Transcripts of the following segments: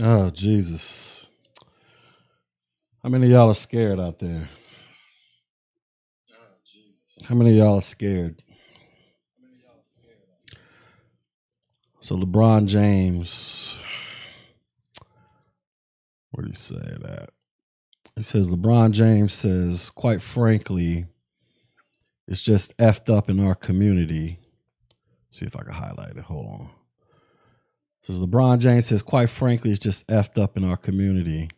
Oh, Jesus. How many y'all are scared out there? How many of y'all are scared? So LeBron James, where do you say that? He says LeBron James says, quite frankly, it's just effed up in our community. See if I can highlight it. Hold on. Says LeBron James says, quite frankly, it's just effed up in our community.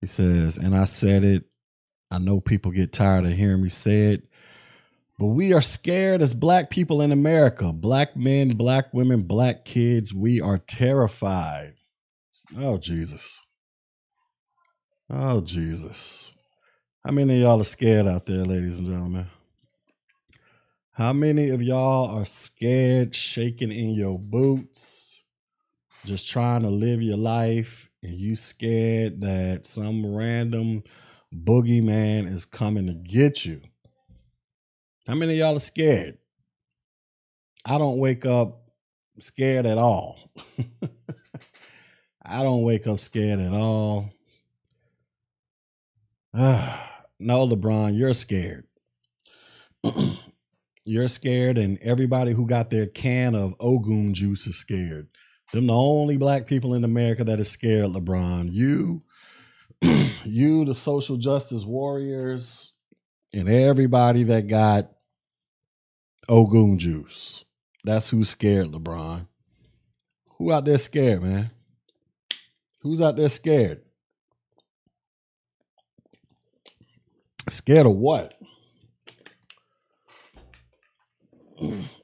He says, and I said it. I know people get tired of hearing me say it, but we are scared as black people in America. Black men, black women, black kids, we are terrified. Oh, Jesus. Oh, Jesus. How many of y'all are scared out there, ladies and gentlemen? How many of y'all are scared, shaking in your boots, just trying to live your life, and you scared that some random boogeyman is coming to get you? How many of y'all are scared? I don't wake up scared at all. I don't wake up scared at all. no, LeBron, you're scared. you're scared, and everybody who got their can of Ogun juice is scared. Them the only black people in America that is scared, LeBron. You, you, the social justice warriors, and everybody that got Ogun juice. That's who's scared, LeBron. Who out there scared, man? Who's out there scared? Scared of what?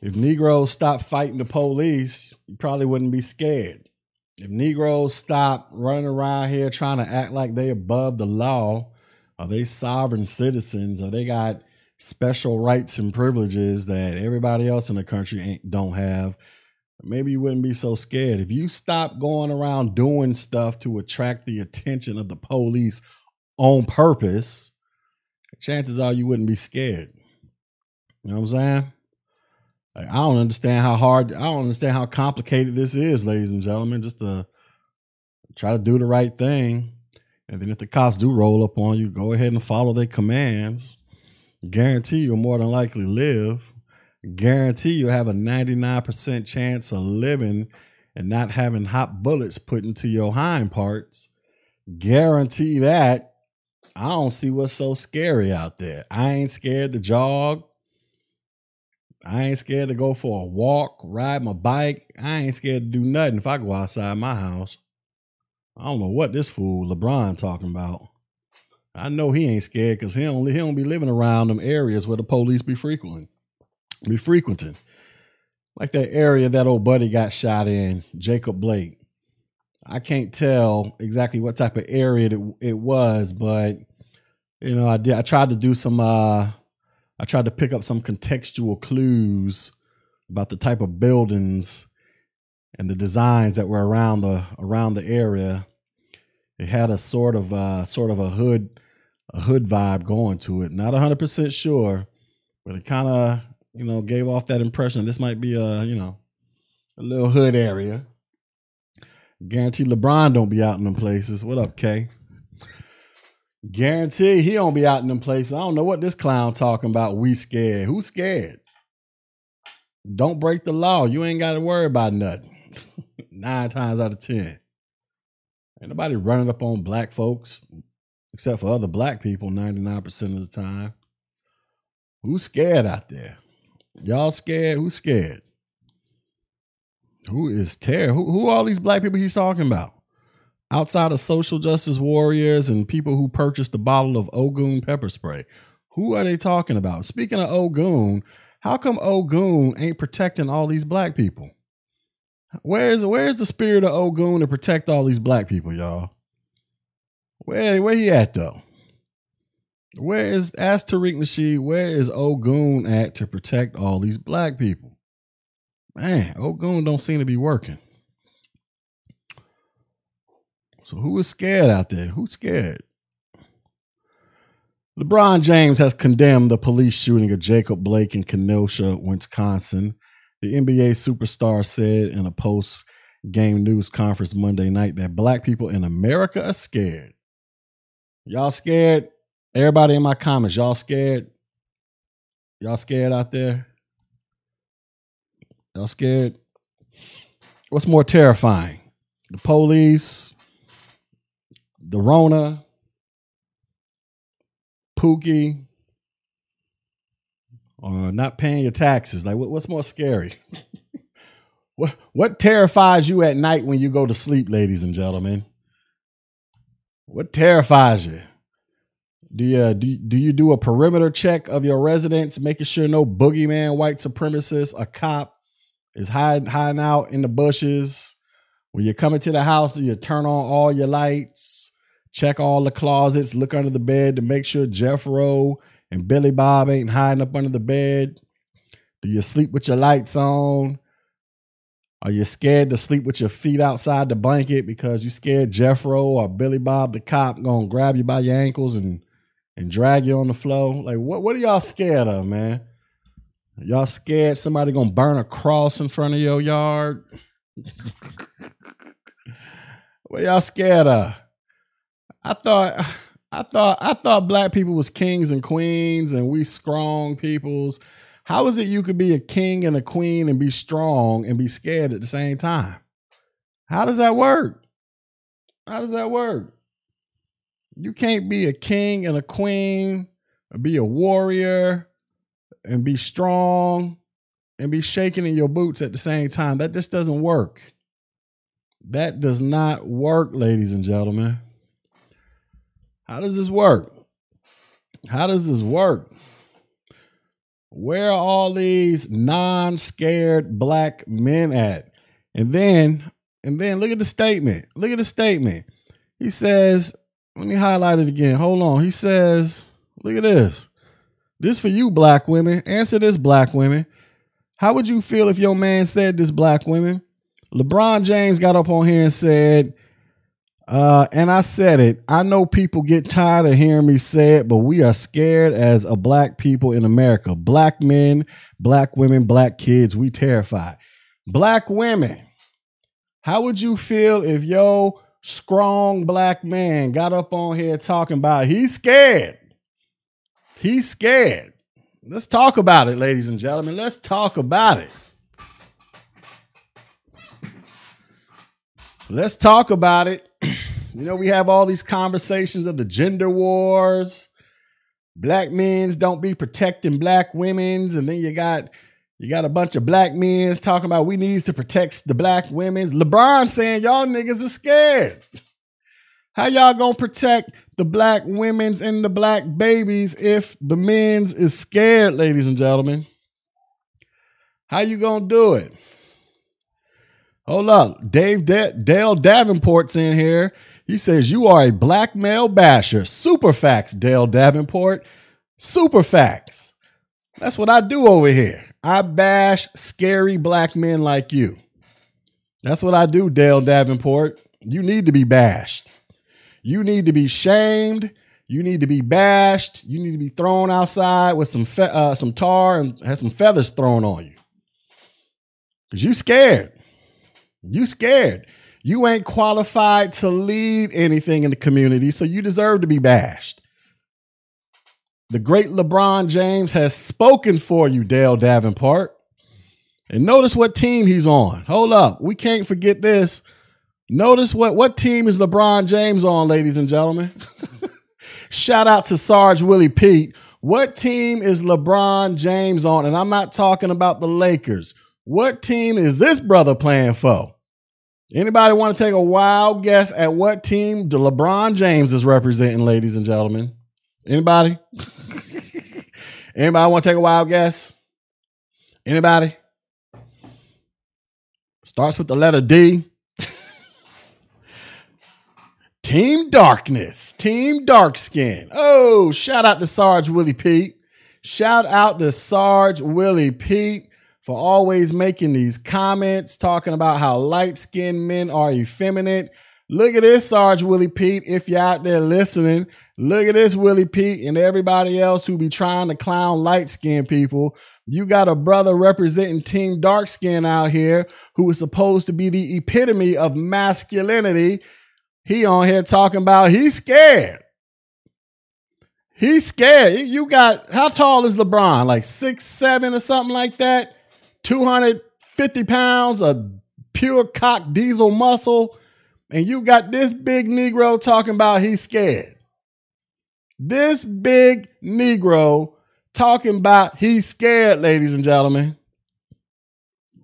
If Negroes stopped fighting the police, you probably wouldn't be scared. If Negroes stop running around here trying to act like they above the law, are they sovereign citizens, or they got special rights and privileges that everybody else in the country don't have, maybe you wouldn't be so scared. If you stop going around doing stuff to attract the attention of the police on purpose, chances are you wouldn't be scared. You know what I'm saying? I don't understand how hard, I don't understand how complicated this is, ladies and gentlemen, just to try to do the right thing. And then if the cops do roll up on you, go ahead and follow their commands. Guarantee you'll more than likely live. Guarantee you'll have a 99% chance of living and not having hot bullets put into your hind parts. Guarantee that. I don't see what's so scary out there. I ain't scared to jog. I ain't scared to go for a walk, ride my bike. I ain't scared to do nothing if I go outside my house. I don't know what this fool LeBron talking about. I know he ain't scared because he don't he don't be living around them areas where the police be frequenting, be frequenting. Like that area that old buddy got shot in, Jacob Blake. I can't tell exactly what type of area it, it was, but you know, I did. I tried to do some. uh I tried to pick up some contextual clues about the type of buildings and the designs that were around the around the area. It had a sort of uh, sort of a hood a hood vibe going to it. Not hundred percent sure, but it kind of you know gave off that impression. This might be a you know a little hood area. Guarantee LeBron don't be out in them places. What up, Kay? Guarantee he don't be out in them places. I don't know what this clown talking about. We scared. Who scared? Don't break the law. You ain't got to worry about nothing. Nine times out of ten. Ain't nobody running up on black folks except for other black people 99% of the time. Who's scared out there? Y'all scared? Who's scared? Who is terror? Who, who are all these black people he's talking about? Outside of social justice warriors and people who purchased a bottle of Ogun pepper spray. Who are they talking about? Speaking of Ogun, how come Ogun ain't protecting all these black people? Where's where's the spirit of Ogun to protect all these black people, y'all? Where where he at though? Where is ask Tariq Nasheed, where is Ogun at to protect all these black people? Man, Ogun don't seem to be working. So who is scared out there? Who's scared? LeBron James has condemned the police shooting of Jacob Blake in Kenosha, Wisconsin. The NBA superstar said in a post game news conference Monday night that black people in America are scared. Y'all scared? Everybody in my comments, y'all scared? Y'all scared out there? Y'all scared? What's more terrifying? The police, the Rona, Pookie, or not paying your taxes? Like, what, what's more scary? what what terrifies you at night when you go to sleep, ladies and gentlemen? What terrifies you? Do you uh, do, do you do a perimeter check of your residence, making sure no boogeyman, white supremacist, a cop is hiding hiding out in the bushes? When you're coming to the house, do you turn on all your lights, check all the closets, look under the bed to make sure Jeffro and Billy Bob ain't hiding up under the bed? Do you sleep with your lights on? Are you scared to sleep with your feet outside the blanket because you scared Jeffro or Billy Bob the cop gonna grab you by your ankles and and drag you on the floor? Like what what are y'all scared of, man? Y'all scared somebody gonna burn a cross in front of your yard? what y'all scared of? I thought I thought I thought black people was kings and queens and we strong peoples. How is it you could be a king and a queen and be strong and be scared at the same time? How does that work? How does that work? You can't be a king and a queen, be a warrior, and be strong and be shaking in your boots at the same time. That just doesn't work. That does not work, ladies and gentlemen. How does this work? How does this work? Where are all these non-scared black men at? And then, and then look at the statement. Look at the statement. He says, let me highlight it again. Hold on. He says, look at this. This for you, black women. Answer this, black women. How would you feel if your man said this, black women? LeBron James got up on here and said, uh, and I said it. I know people get tired of hearing me say it, but we are scared as a black people in America. Black men, black women, black kids, we terrified. Black women, how would you feel if yo strong black man got up on here talking about he's scared? He's scared. Let's talk about it, ladies and gentlemen. Let's talk about it. Let's talk about it. You know, we have all these conversations of the gender wars. Black men's don't be protecting black women's, and then you got you got a bunch of black men's talking about we needs to protect the black women's. LeBron saying y'all niggas are scared. How y'all gonna protect the black women's and the black babies if the men's is scared, ladies and gentlemen? How you gonna do it? Hold up, Dave Dale Davenport's in here. He says, You are a black male basher. Super facts, Dale Davenport. Super facts. That's what I do over here. I bash scary black men like you. That's what I do, Dale Davenport. You need to be bashed. You need to be shamed. You need to be bashed. You need to be thrown outside with some fe- uh, some tar and have some feathers thrown on you. Cause you scared. You scared. You ain't qualified to lead anything in the community, so you deserve to be bashed. The great LeBron James has spoken for you, Dale Davenport. And notice what team he's on. Hold up. We can't forget this. Notice what, what team is LeBron James on, ladies and gentlemen? Shout out to Sarge Willie Pete. What team is LeBron James on? And I'm not talking about the Lakers. What team is this brother playing for? Anybody want to take a wild guess at what team LeBron James is representing, ladies and gentlemen? Anybody? Anybody want to take a wild guess? Anybody? Starts with the letter D. Team Darkness, Team Darkskin. Oh, shout out to Sarge Willie Pete. Shout out to Sarge Willie Pete for always making these comments talking about how light skinned men are effeminate. Look at this, Sarge Willie Pete. If you're out there listening, look at this, Willie Pete, and everybody else who be trying to clown light skinned people. You got a brother representing Team Dark Skin out here who is supposed to be the epitome of masculinity. He on here talking about he's scared. He's scared. You got how tall is LeBron? Like six seven or something like that. Two hundred fifty pounds of pure cock diesel muscle, and you got this big Negro talking about he's scared. This big Negro talking about he's scared, ladies and gentlemen.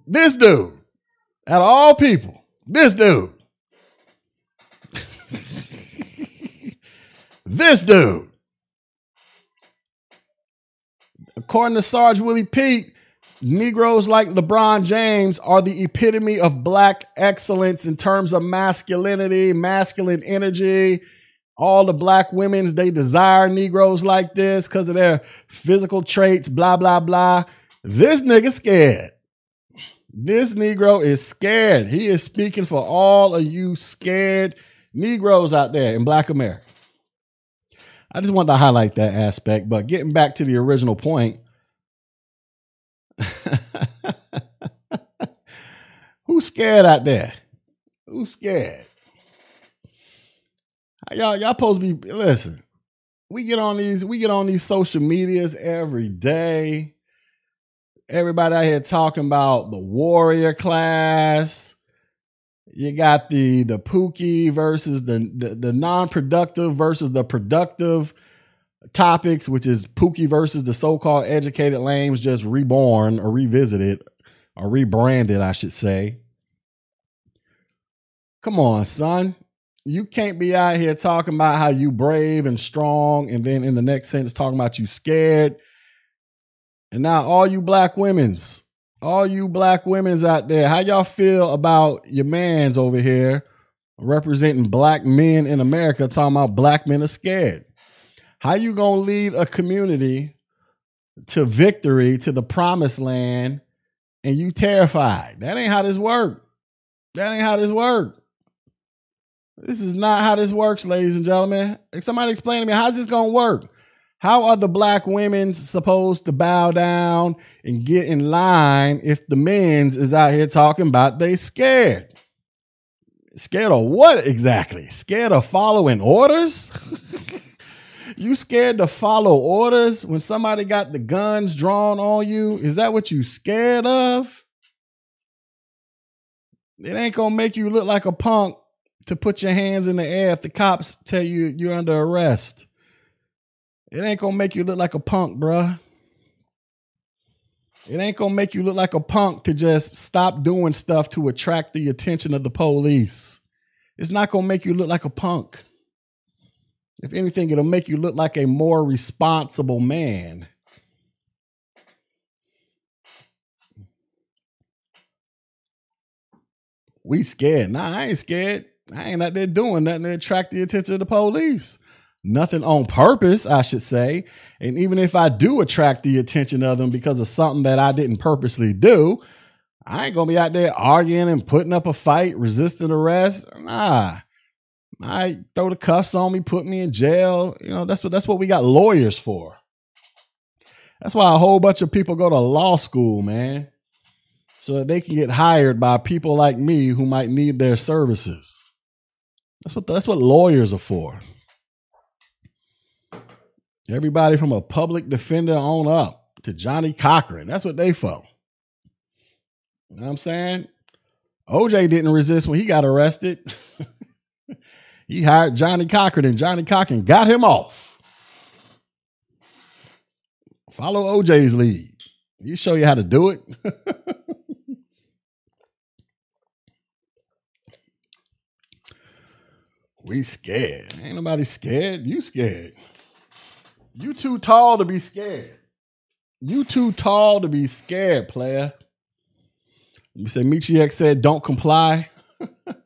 This dude, out of all people, this dude, this dude, according to Sarge Willie Pete, Negroes like LeBron James are the epitome of black excellence in terms of masculinity, masculine energy, all the black women's they desire Negroes like this because of their physical traits, blah, blah, blah. This nigga scared. This Negro is scared. He is speaking for all of you scared Negroes out there in Black America. I just wanted to highlight that aspect, but getting back to the original point. Who's scared out there? Who's scared? Y'all, y'all supposed to be listen. We get on these, we get on these social medias every day. Everybody out here talking about the warrior class. You got the the Pookie versus the, the, the non-productive versus the productive topics, which is Pookie versus the so-called educated lames just reborn or revisited or rebranded, I should say. Come on, son you can't be out here talking about how you brave and strong, and then in the next sentence talking about you scared. And now all you black women's, all you black women's out there, how y'all feel about your man's over here representing black men in America talking about black men are scared? How you gonna lead a community to victory, to the promised land, and you terrified? That ain't how this work. That ain't how this work. This is not how this works, ladies and gentlemen. Somebody explain to me how's this gonna work? How are the black women supposed to bow down and get in line if the men's is out here talking about they scared? Scared of what exactly? Scared of following orders? you scared to follow orders when somebody got the guns drawn on you? Is that what you scared of? It ain't gonna make you look like a punk to put your hands in the air if the cops tell you you're under arrest. It ain't gonna make you look like a punk, bruh. It ain't gonna make you look like a punk to just stop doing stuff to attract the attention of the police. It's not gonna make you look like a punk. If anything, it'll make you look like a more responsible man. We scared. Nah, I ain't scared. I ain't out there doing nothing to attract the attention of the police. Nothing on purpose, I should say. And even if I do attract the attention of them because of something that I didn't purposely do, I ain't gonna be out there arguing and putting up a fight, resisting arrest. Nah. I throw the cuffs on me, put me in jail. You know, that's what that's what we got lawyers for. That's why a whole bunch of people go to law school, man. So that they can get hired by people like me who might need their services. That's what that's what lawyers are for. Everybody from a public defender on up to Johnnie Cochran. That's what they for. You know what I'm saying? OJ didn't resist when he got arrested. he hired Johnnie Cochran, and Johnnie Cochran got him off. Follow OJ's lead. He show you how to do it. We scared. Ain't nobody scared. You scared. You too tall to be scared. You too tall to be scared, player. You say Michi X said don't comply.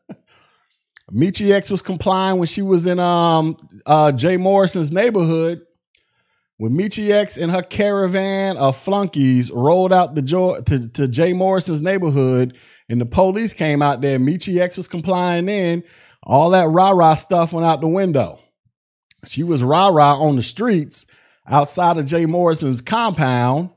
Michi X was complying when she was in um uh Jay Morrison's neighborhood. When Michi X and her caravan of flunkies rolled out the joy to, to Jay Morrison's neighborhood and the police came out there, Michi X was complying in. All that rah rah stuff went out the window. She was rah rah on the streets outside of Jay Morrison's compound.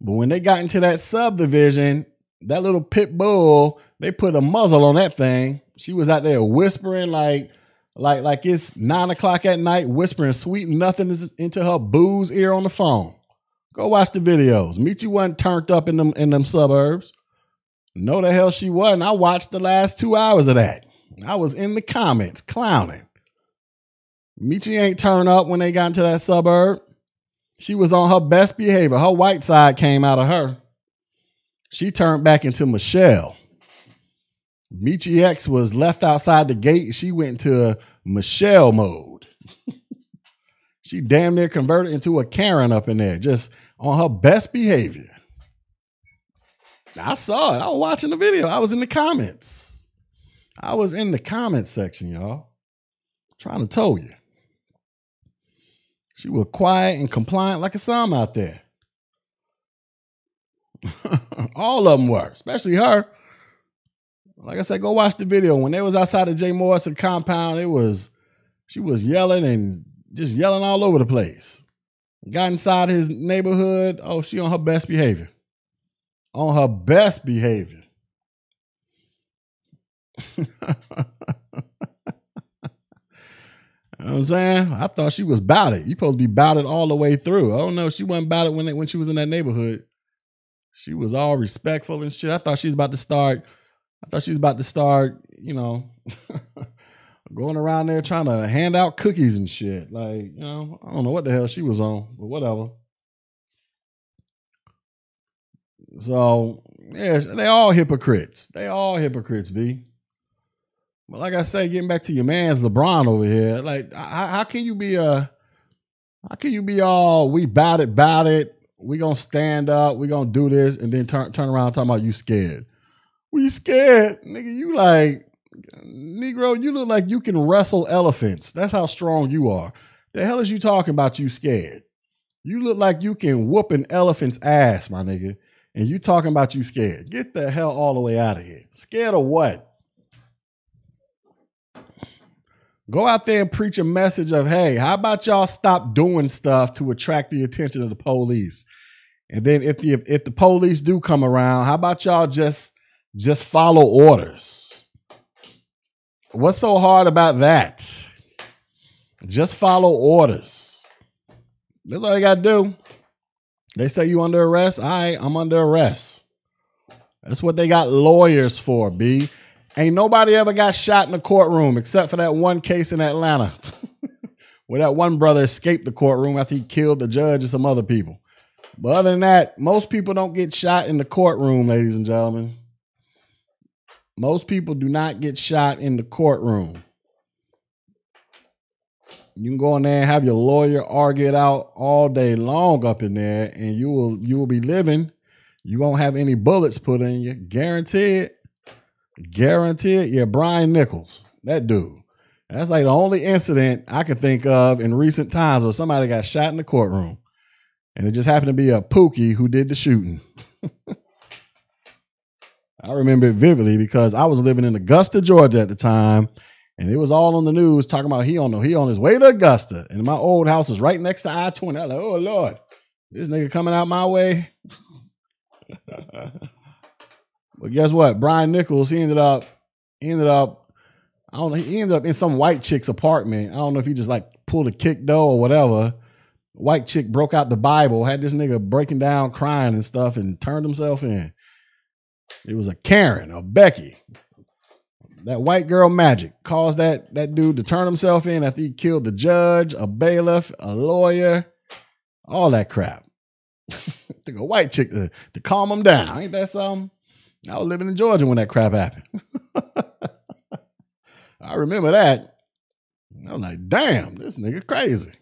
But when they got into that subdivision, that little pit bull, they put a muzzle on that thing. She was out there whispering like, like, like it's nine o'clock at night, whispering sweet nothing into her boo's ear on the phone. Go watch the videos. Meechie wasn't turned up in them in them suburbs. No, the hell she wasn't. I watched the last two hours of that. I was in the comments clowning. Meechie ain't turned up when they got into that suburb. She was on her best behavior. Her white side came out of her. She turned back into Michelle. Meechie X was left outside the gate. She went into Michelle mode. she damn near converted into a Karen up in there, just on her best behavior. I saw it. I was watching the video. I was in the comments. I was in the comments section, y'all. Trying to tell you. She was quiet and compliant like a psalm out there. All of them were, especially her. Like I said, go watch the video. When they was outside of Jay Morrison compound, it was she was yelling and just yelling all over the place. Got inside his neighborhood. Oh, she on her best behavior. On her best behavior. You know I'm saying? I thought she was about it. You supposed to be about it all the way through. Oh no, she wasn't about it when when she was in that neighborhood. She was all respectful and shit. I thought she was about to start. I thought she was about to start. You know, going around there trying to hand out cookies and shit. Like you know, I don't know what the hell she was on, but whatever. So yeah, they all hypocrites. They all hypocrites, B. But like I say, getting back to your man's LeBron over here, like how, how can you be a how can you be all we bout it, bout it, we gonna stand up, we gonna do this, and then turn turn around talking about you scared. We scared, nigga. You like Negro, you look like you can wrestle elephants. That's how strong you are. The hell is you talking about you scared? You look like you can whoop an elephant's ass, my nigga. And you talking about you scared. Get the hell all the way out of here. Scared of what? Go out there and preach a message of, hey, how about y'all stop doing stuff to attract the attention of the police? And then if the if the police do come around, how about y'all just just follow orders? What's so hard about that? Just follow orders. That's all you gotta do. They say you under arrest. Right, I'm under arrest. That's what they got lawyers for, B. Ain't nobody ever got shot in the courtroom except for that one case in Atlanta where that one brother escaped the courtroom after he killed the judge and some other people. But other than that, most people don't get shot in the courtroom, ladies and gentlemen. Most people do not get shot in the courtroom. You can go in there and have your lawyer argue it out all day long up in there, and you will you will be living. You won't have any bullets put in you, guaranteed. Guaranteed. Yeah, Brian Nichols, that dude. That's like the only incident I can think of in recent times where somebody got shot in the courtroom. And it just happened to be a Pookie who did the shooting. I remember it vividly because I was living in Augusta, Georgia at the time, and it was all on the news talking about he on he on his way to Augusta, and my old house was right next to I twenty. I was like, oh lord, this nigga coming out my way. But guess what? Brian Nichols, he ended up, he ended up, I don't know, he ended up in some white chick's apartment. I don't know if he just like pulled a kick door or whatever. White chick broke out the Bible, had this nigga breaking down, crying and stuff, and turned himself in. It was a Karen, a Becky. That white girl magic caused that that dude to turn himself in after he killed the judge, a bailiff, a lawyer, all that crap. Took a white chick to, to calm him down. Ain't that something? I was living in Georgia when that crap happened. I remember that. I was like, damn, this nigga crazy.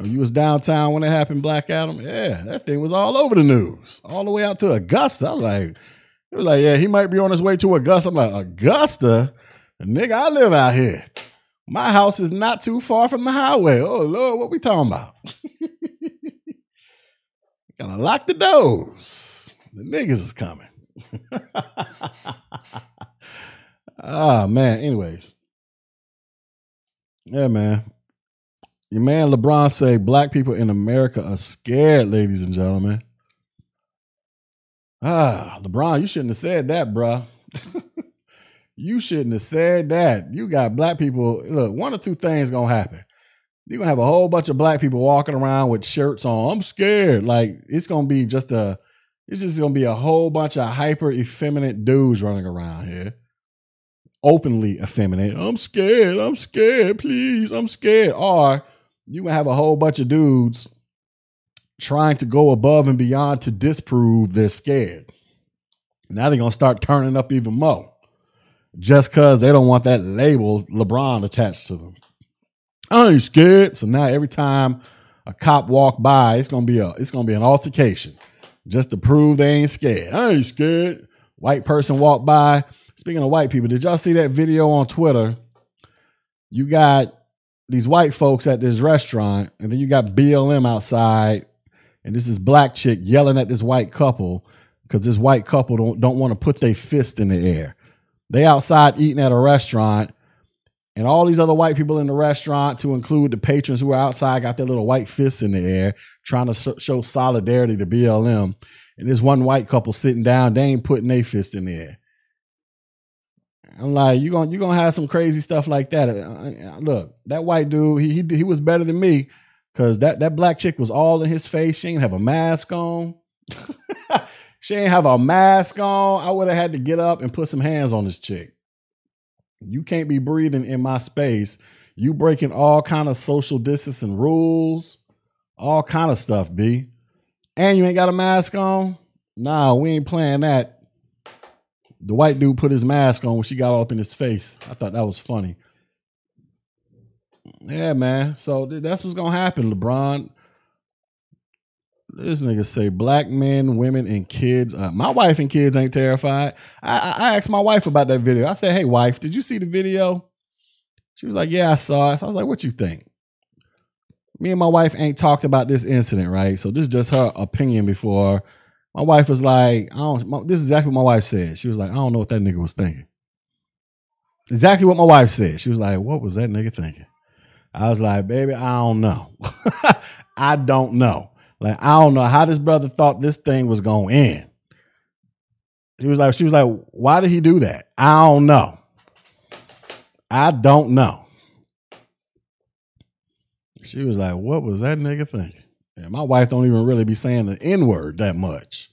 Oh, you was downtown when it happened, Black Adam? Yeah, that thing was all over the news, all the way out to Augusta. I was like, it was like, yeah, he might be on his way to Augusta. I'm like, Augusta? Nigga, I live out here. My house is not too far from the highway. Oh Lord, what we talking about? Gotta lock the doors. The niggas is coming. ah man. Anyways. Yeah, man. Your man LeBron say black people in America are scared, ladies and gentlemen. Ah, LeBron, you shouldn't have said that, bruh. you shouldn't have said that. You got black people. Look, one or two things gonna happen. You're gonna have a whole bunch of black people walking around with shirts on. I'm scared. Like it's gonna be just a it's just gonna be a whole bunch of hyper effeminate dudes running around here. Openly effeminate. I'm scared. I'm scared. Please. I'm scared. Or you have a whole bunch of dudes trying to go above and beyond to disprove they're scared. Now they're gonna start turning up even more. Just cause they don't want that label LeBron attached to them. I ain't scared. So now every time a cop walk by, it's gonna be a it's gonna be an altercation just to prove they ain't scared. I ain't scared. White person walk by. Speaking of white people, did y'all see that video on Twitter? You got these white folks at this restaurant, and then you got BLM outside, and this is black chick yelling at this white couple because this white couple don't don't want to put their fist in the air. They outside eating at a restaurant, and all these other white people in the restaurant, to include the patrons who are outside, got their little white fists in the air, trying to show solidarity to BLM. And this one white couple sitting down, they ain't putting their fist in the air. I'm like, you gonna you gonna have some crazy stuff like that. Uh, uh, look, that white dude, he he, he was better than me because that that black chick was all in his face. She didn't have a mask on. she didn't have a mask on. I would have had to get up and put some hands on this chick. You can't be breathing in my space. You breaking all kind of social distancing rules, all kind of stuff, B. And you ain't got a mask on? Nah, we ain't playing that. The white dude put his mask on when she got up in his face. I thought that was funny. Yeah, man. So that's what's gonna happen, LeBron. This nigga say black men, women, and kids. Uh, my wife and kids ain't terrified. I, I, I, asked my wife about that video. I said, "Hey, wife, did you see the video?" She was like, "Yeah, I saw it." So I was like, "What you think?" Me and my wife ain't talked about this incident, right? So this is just her opinion. Before my wife was like, "I don't." My, this is exactly what my wife said. She was like, "I don't know what that nigga was thinking." Exactly what my wife said. She was like, "What was that nigga thinking?" I was like, "Baby, I don't know. I don't know." Like, I don't know how this brother thought this thing was gonna end. He was like, she was like, why did he do that? I don't know. I don't know. She was like, what was that nigga thinking? And my wife don't even really be saying the N-word that much.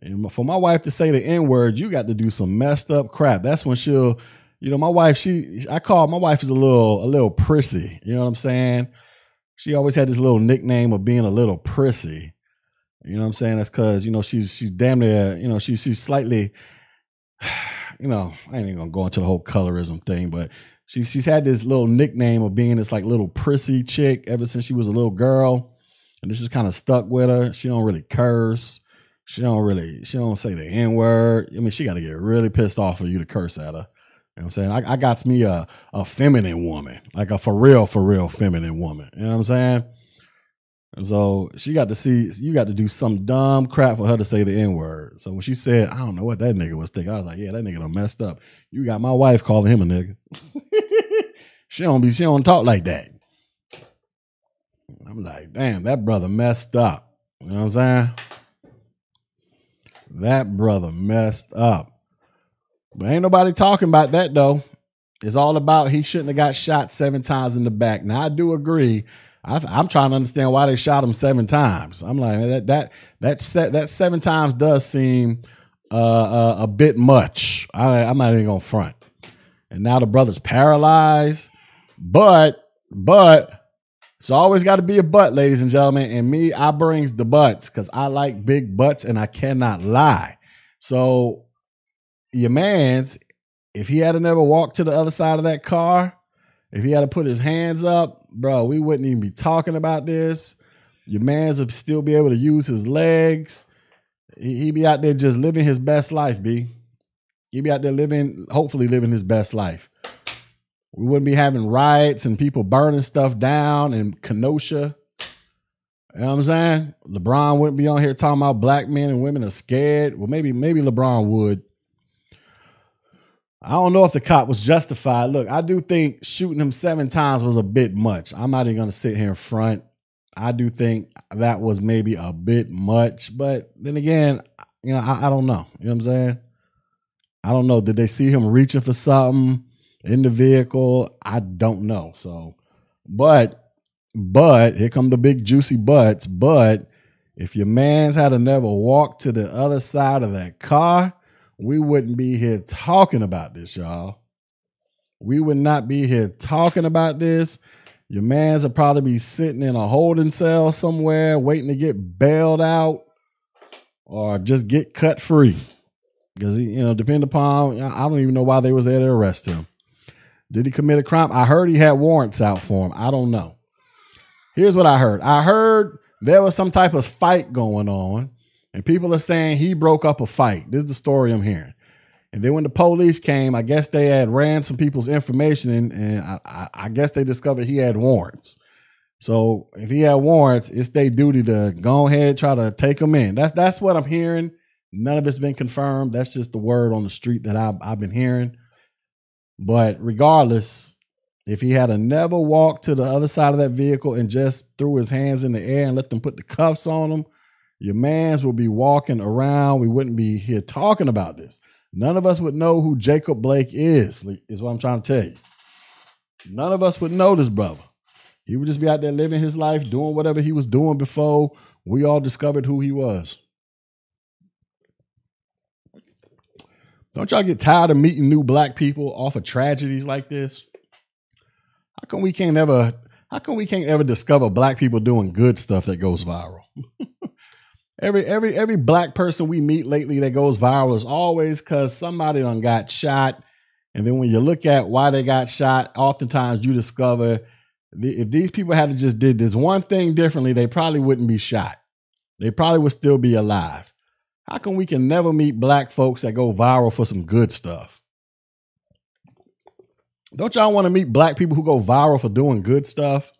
And for my wife to say the N-word, you got to do some messed up crap. That's when she'll, you know, my wife, she I call my wife is a little, a little prissy. You know what I'm saying? she always had this little nickname of being a little prissy. You know what I'm saying? That's because you know she's she's damn near you know she's she's slightly, you know I ain't even gonna go into the whole colorism thing, but she she's had this little nickname of being this like little prissy chick ever since she was a little girl, and this is kind of stuck with her. She don't really curse. She don't really she don't say the n word. I mean, she got to get really pissed off for you to curse at her. You know what I'm saying? I, I got me a, a feminine woman, like a for real, for real feminine woman. You know what I'm saying? And so she got to see, you got to do some dumb crap for her to say the N word. So when she said, I don't know what that nigga was thinking, I was like, yeah, that nigga done messed up. You got my wife calling him a nigga. she don't be, she don't talk like that. I'm like, damn, that brother messed up. You know what I'm saying? That brother messed up. But ain't nobody talking about that though. It's all about he shouldn't have got shot seven times in the back. Now I do agree. I, am trying to understand why they shot him seven times. I'm like that that that set, that seven times does seem uh, uh, a bit much. I, I'm not even gonna front. And now the brother's paralyzed, but but it's always got to be a butt, ladies and gentlemen. And me, I brings the butts because I like big butts and I cannot lie. So your man's, if he had to never walked to the other side of that car, if he had to put his hands up, bro, we wouldn't even be talking about this. Your man's would still be able to use his legs. He, would be out there just living his best life, B. He'd be out there living, hopefully living his best life. We wouldn't be having riots and people burning stuff down in Kenosha. You know what I'm saying? LeBron wouldn't be on here talking about black men and women are scared. Well, maybe maybe LeBron would, I don't know if the cop was justified. Look, I do think shooting him seven times was a bit much. I'm not even going to sit here in front. I do think that was maybe a bit much, but then again, you know, I, I don't know. You know what I'm saying? I don't know. Did they see him reaching for something in the vehicle? I don't know. So, but, but here come the big juicy buts. But if your man's had to never walk to the other side of that car, we wouldn't be here talking about this, y'all. We would not be here talking about this. Your man's would probably be sitting in a holding cell somewhere waiting to get bailed out or just get cut free. Because, you know, depend upon, I don't even know why they was there to arrest him. Did he commit a crime? I heard he had warrants out for him. I don't know. Here's what I heard. I heard there was some type of fight going on, and people are saying he broke up a fight. This is the story I'm hearing. And then when the police came, I guess they had ran some people's information, and, and I, I, guess they discovered he had warrants. So if he had warrants, it's their duty to go ahead try to take him in. That's that's what I'm hearing. None of it's been confirmed. That's just the word on the street that I've, I've been hearing. But regardless, if he had a never walked to the other side of that vehicle and just threw his hands in the air and let them put the cuffs on him, your mans would be walking around. We wouldn't be here talking about this. None of us would know who Jacob Blake is, is what I'm trying to tell you. None of us would know this brother. He would just be out there living his life, doing whatever he was doing before we all discovered who he was. Don't y'all get tired of meeting new black people off of tragedies like this? How come we can't ever how come we can't ever discover black people doing good stuff that goes viral? every every every black person we meet lately that goes viral is always because somebody done got shot. And then when you look at why they got shot, oftentimes you discover if these people had to just did this one thing differently, they probably wouldn't be shot. They probably would still be alive. How come we can never meet black folks that go viral for some good stuff? Don't y'all want to meet black people who go viral for doing good stuff?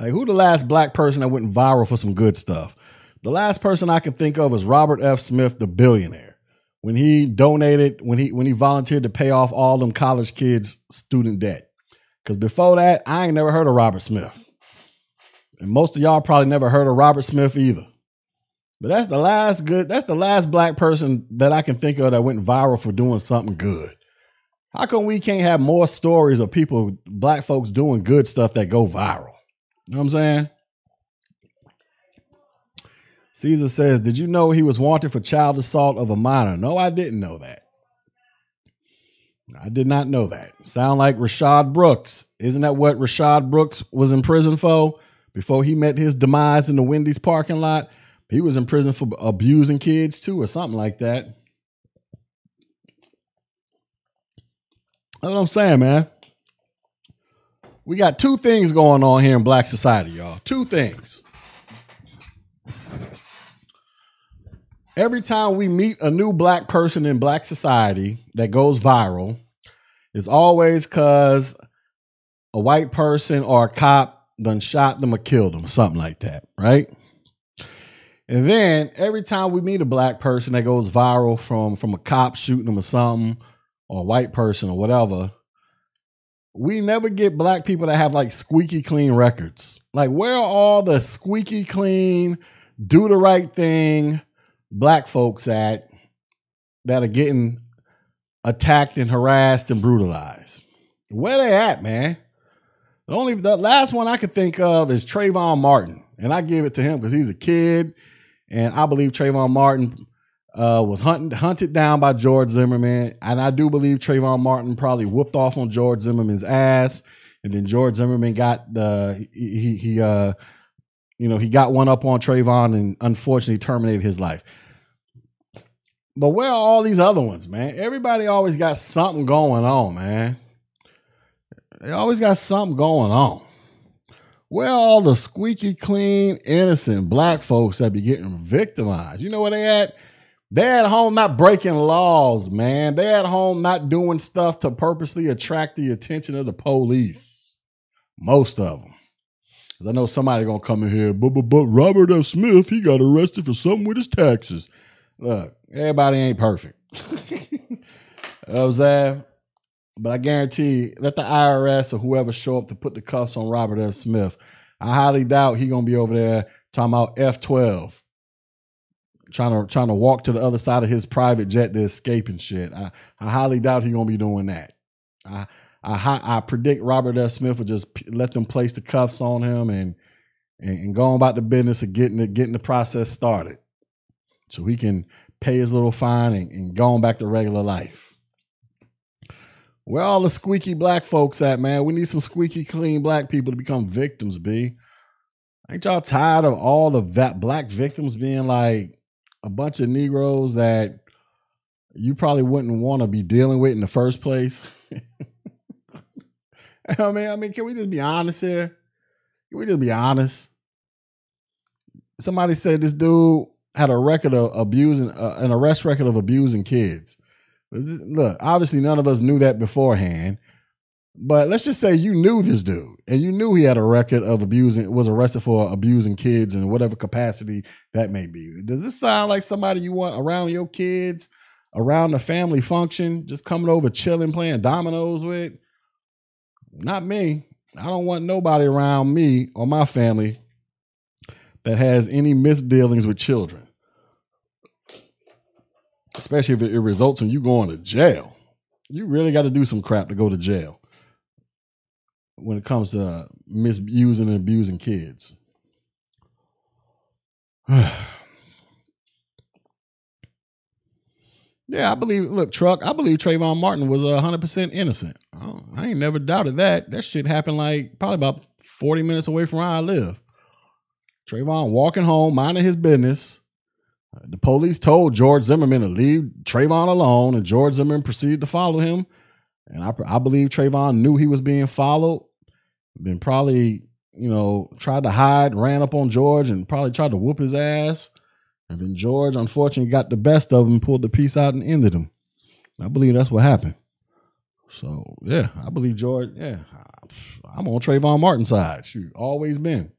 Like, who the last black person that went viral for some good stuff? The last person I can think of is Robert F. Smith, the billionaire. When he donated, when he when he volunteered to pay off all them college kids' student debt. Because before that, I ain't never heard of Robert Smith. And most of y'all probably never heard of Robert Smith either. But that's the last good, that's the last black person that I can think of that went viral for doing something good. How come we can't have more stories of people, black folks doing good stuff that go viral? You know what I'm saying? Caesar says, Did you know he was wanted for child assault of a minor? No, I didn't know that. I did not know that. Sound like Rayshard Brooks. Isn't that what Rayshard Brooks was in prison for before he met his demise in the Wendy's parking lot? He was in prison for abusing kids too, or something like that. That's what I'm saying, man. We got two things going on here in black society, y'all. Two things. every time we meet a new black person in black society that goes viral, it's always because a white person or a cop done shot them or killed them, something like that, right? And then every time we meet a black person that goes viral from from a cop shooting them or something, or a white person or whatever, we never get black people that have like squeaky clean records. Like, where are all the squeaky clean, do the right thing, black folks at that are getting attacked and harassed and brutalized? Where they at, man? The only the last one I could think of is Trayvon Martin, and I give it to him because he's a kid, and I believe Trayvon Martin uh, was hunted hunted down by George Zimmerman, and I do believe Trayvon Martin probably whooped off on George Zimmerman's ass, and then George Zimmerman got the he he uh you know he got one up on Trayvon and unfortunately terminated his life. But where are all these other ones, man? Everybody always got something going on, man. They always got something going on. Where all the squeaky clean, innocent black folks that be getting victimized? You know where they at? They're at home not breaking laws, man. They're at home not doing stuff to purposely attract the attention of the police. Most of them. Cause I know somebody gonna come in here, but, but, but Robert F. Smith, he got arrested for something with his taxes. Look, everybody ain't perfect. You know what I'm saying? But I guarantee, let the IRS or whoever show up to put the cuffs on Robert F. Smith. I highly doubt he gonna be over there talking about F twelve, trying to trying to walk to the other side of his private jet to escape and shit. I, I highly doubt he gonna be doing that. I I I predict Robert F. Smith will just let them place the cuffs on him and and, and go about the business of getting the getting the process started, so he can pay his little fine and, and go on back to regular life. Where all the squeaky black folks at, man? We need some squeaky clean black people to become victims, B. Ain't y'all tired of all the black victims being like a bunch of Negroes that you probably wouldn't want to be dealing with in the first place? I mean, I mean, can we just be honest here? Can we just be honest? Somebody said this dude had a record of abusing, uh, an arrest record of abusing kids. Look, obviously none of us knew that beforehand. But let's just say you knew this dude and you knew he had a record of abusing, was arrested for abusing kids in whatever capacity that may be. Does this sound like somebody you want around your kids, around the family function, just coming over, chilling, playing dominoes with? Not me. I don't want nobody around me or my family that has any misdealings with children especially if it, results in you going to jail. You really got to do some crap to go to jail when it comes to misusing and abusing kids. yeah, I believe. Look, truck. I believe Trayvon Martin was hundred percent innocent. I, I, ain't never doubted that. That shit happened like probably about forty minutes away from where I live. Trayvon walking home, minding his business. The police told George Zimmerman to leave Trayvon alone, and George Zimmerman proceeded to follow him. And I, I believe Trayvon knew he was being followed, then probably, you know, tried to hide, ran up on George, and probably tried to whoop his ass. And then George, unfortunately, got the best of him, pulled the piece out, and ended him. I believe that's what happened. So yeah, I believe George. Yeah, I'm on Trayvon Martin's side. Shoot, always been.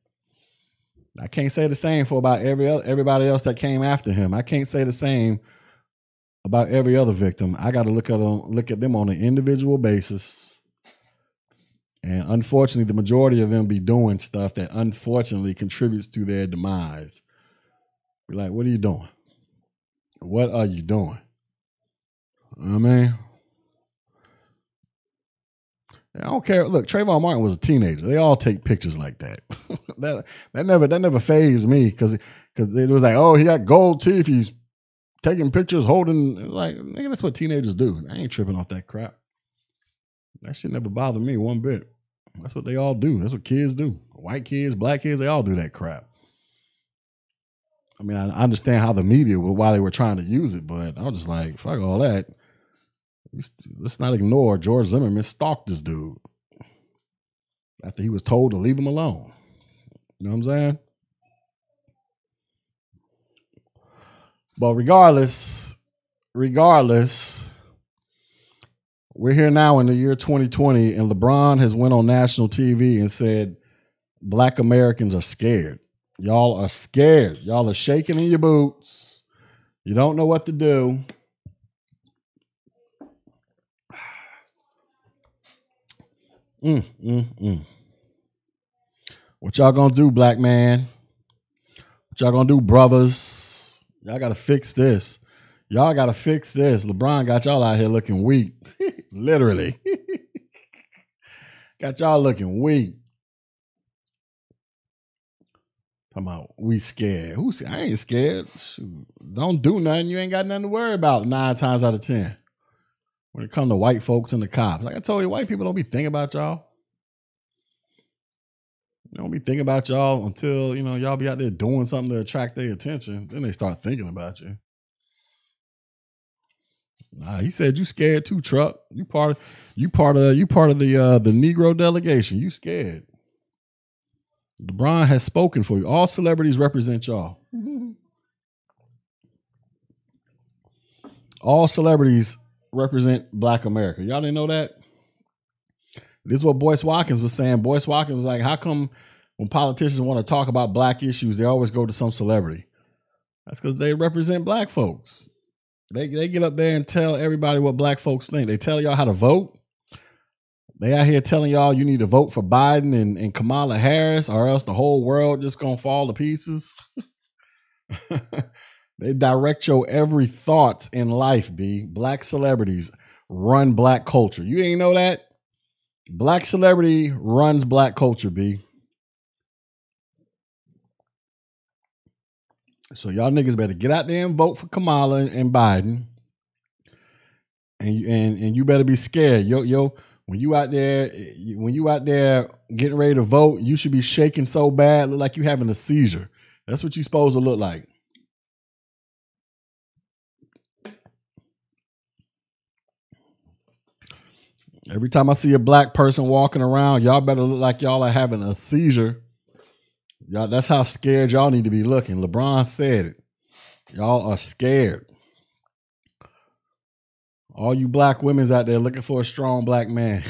I can't say the same for about every everybody else that came after him. I can't say the same about every other victim. I got to look at them, look at them on an individual basis. And unfortunately, the majority of them be doing stuff that unfortunately contributes to their demise. Be like, what are you doing? What are you doing? I mean, I don't care. Look, Trayvon Martin was a teenager. They all take pictures like that. that that never that never phased me because because it was like, oh, he got gold teeth. He's taking pictures, holding like nigga. That's what teenagers do. I ain't tripping off that crap. That shit never bothered me one bit. That's what they all do. That's what kids do. White kids, black kids, they all do that crap. I mean, I understand how the media, why they were trying to use it, but I was just like, fuck all that. Let's not ignore George Zimmerman stalked this dude after he was told to leave him alone. You know what I'm saying? But regardless, regardless, we're here now in the year 2020, and LeBron has went on national TV and said black Americans are scared. Y'all are scared. Y'all are shaking in your boots. You don't know what to do. Mm, mm, mm. What y'all gonna do, black man? What y'all gonna do, brothers? Y'all gotta fix this. Y'all gotta fix this. LeBron got y'all out here looking weak. Literally. got y'all looking weak. Talking about we scared. Who's I ain't scared. Shoot. Don't do nothing. You ain't got nothing to worry about nine times out of ten when it comes to white folks and the cops. Like I told you, white people don't be thinking about y'all. They don't be thinking about y'all until, you know, y'all be out there doing something to attract their attention. Then they start thinking about you. Nah, he said you scared too, truck. You part of you part of you part of the uh the Negro delegation. You scared. LeBron has spoken for you. All celebrities represent y'all. All celebrities represent black America. Y'all didn't know that? This is what Boyce Watkins was saying. Boyce Watkins was like, how come when politicians want to talk about black issues, they always go to some celebrity? That's because they represent black folks. They they get up there and tell everybody what black folks think. They tell y'all how to vote. They out here telling y'all you need to vote for Biden and, and Kamala Harris, or else the whole world just gonna fall to pieces. they direct your every thought in life, B. Black celebrities run black culture. You ain't know that? Black celebrity runs black culture, B. So y'all niggas better get out there and vote for Kamala and Biden. And and and you better be scared. Yo yo when you out there eh, when you out there getting ready to vote, you should be shaking so bad look like you having a seizure. That's what you supposed to look like. Every time I see a black person walking around, y'all better look like y'all are having a seizure. Y'all, that's how scared y'all need to be looking. LeBron said it. Y'all are scared. All you black women's out there looking for a strong black man.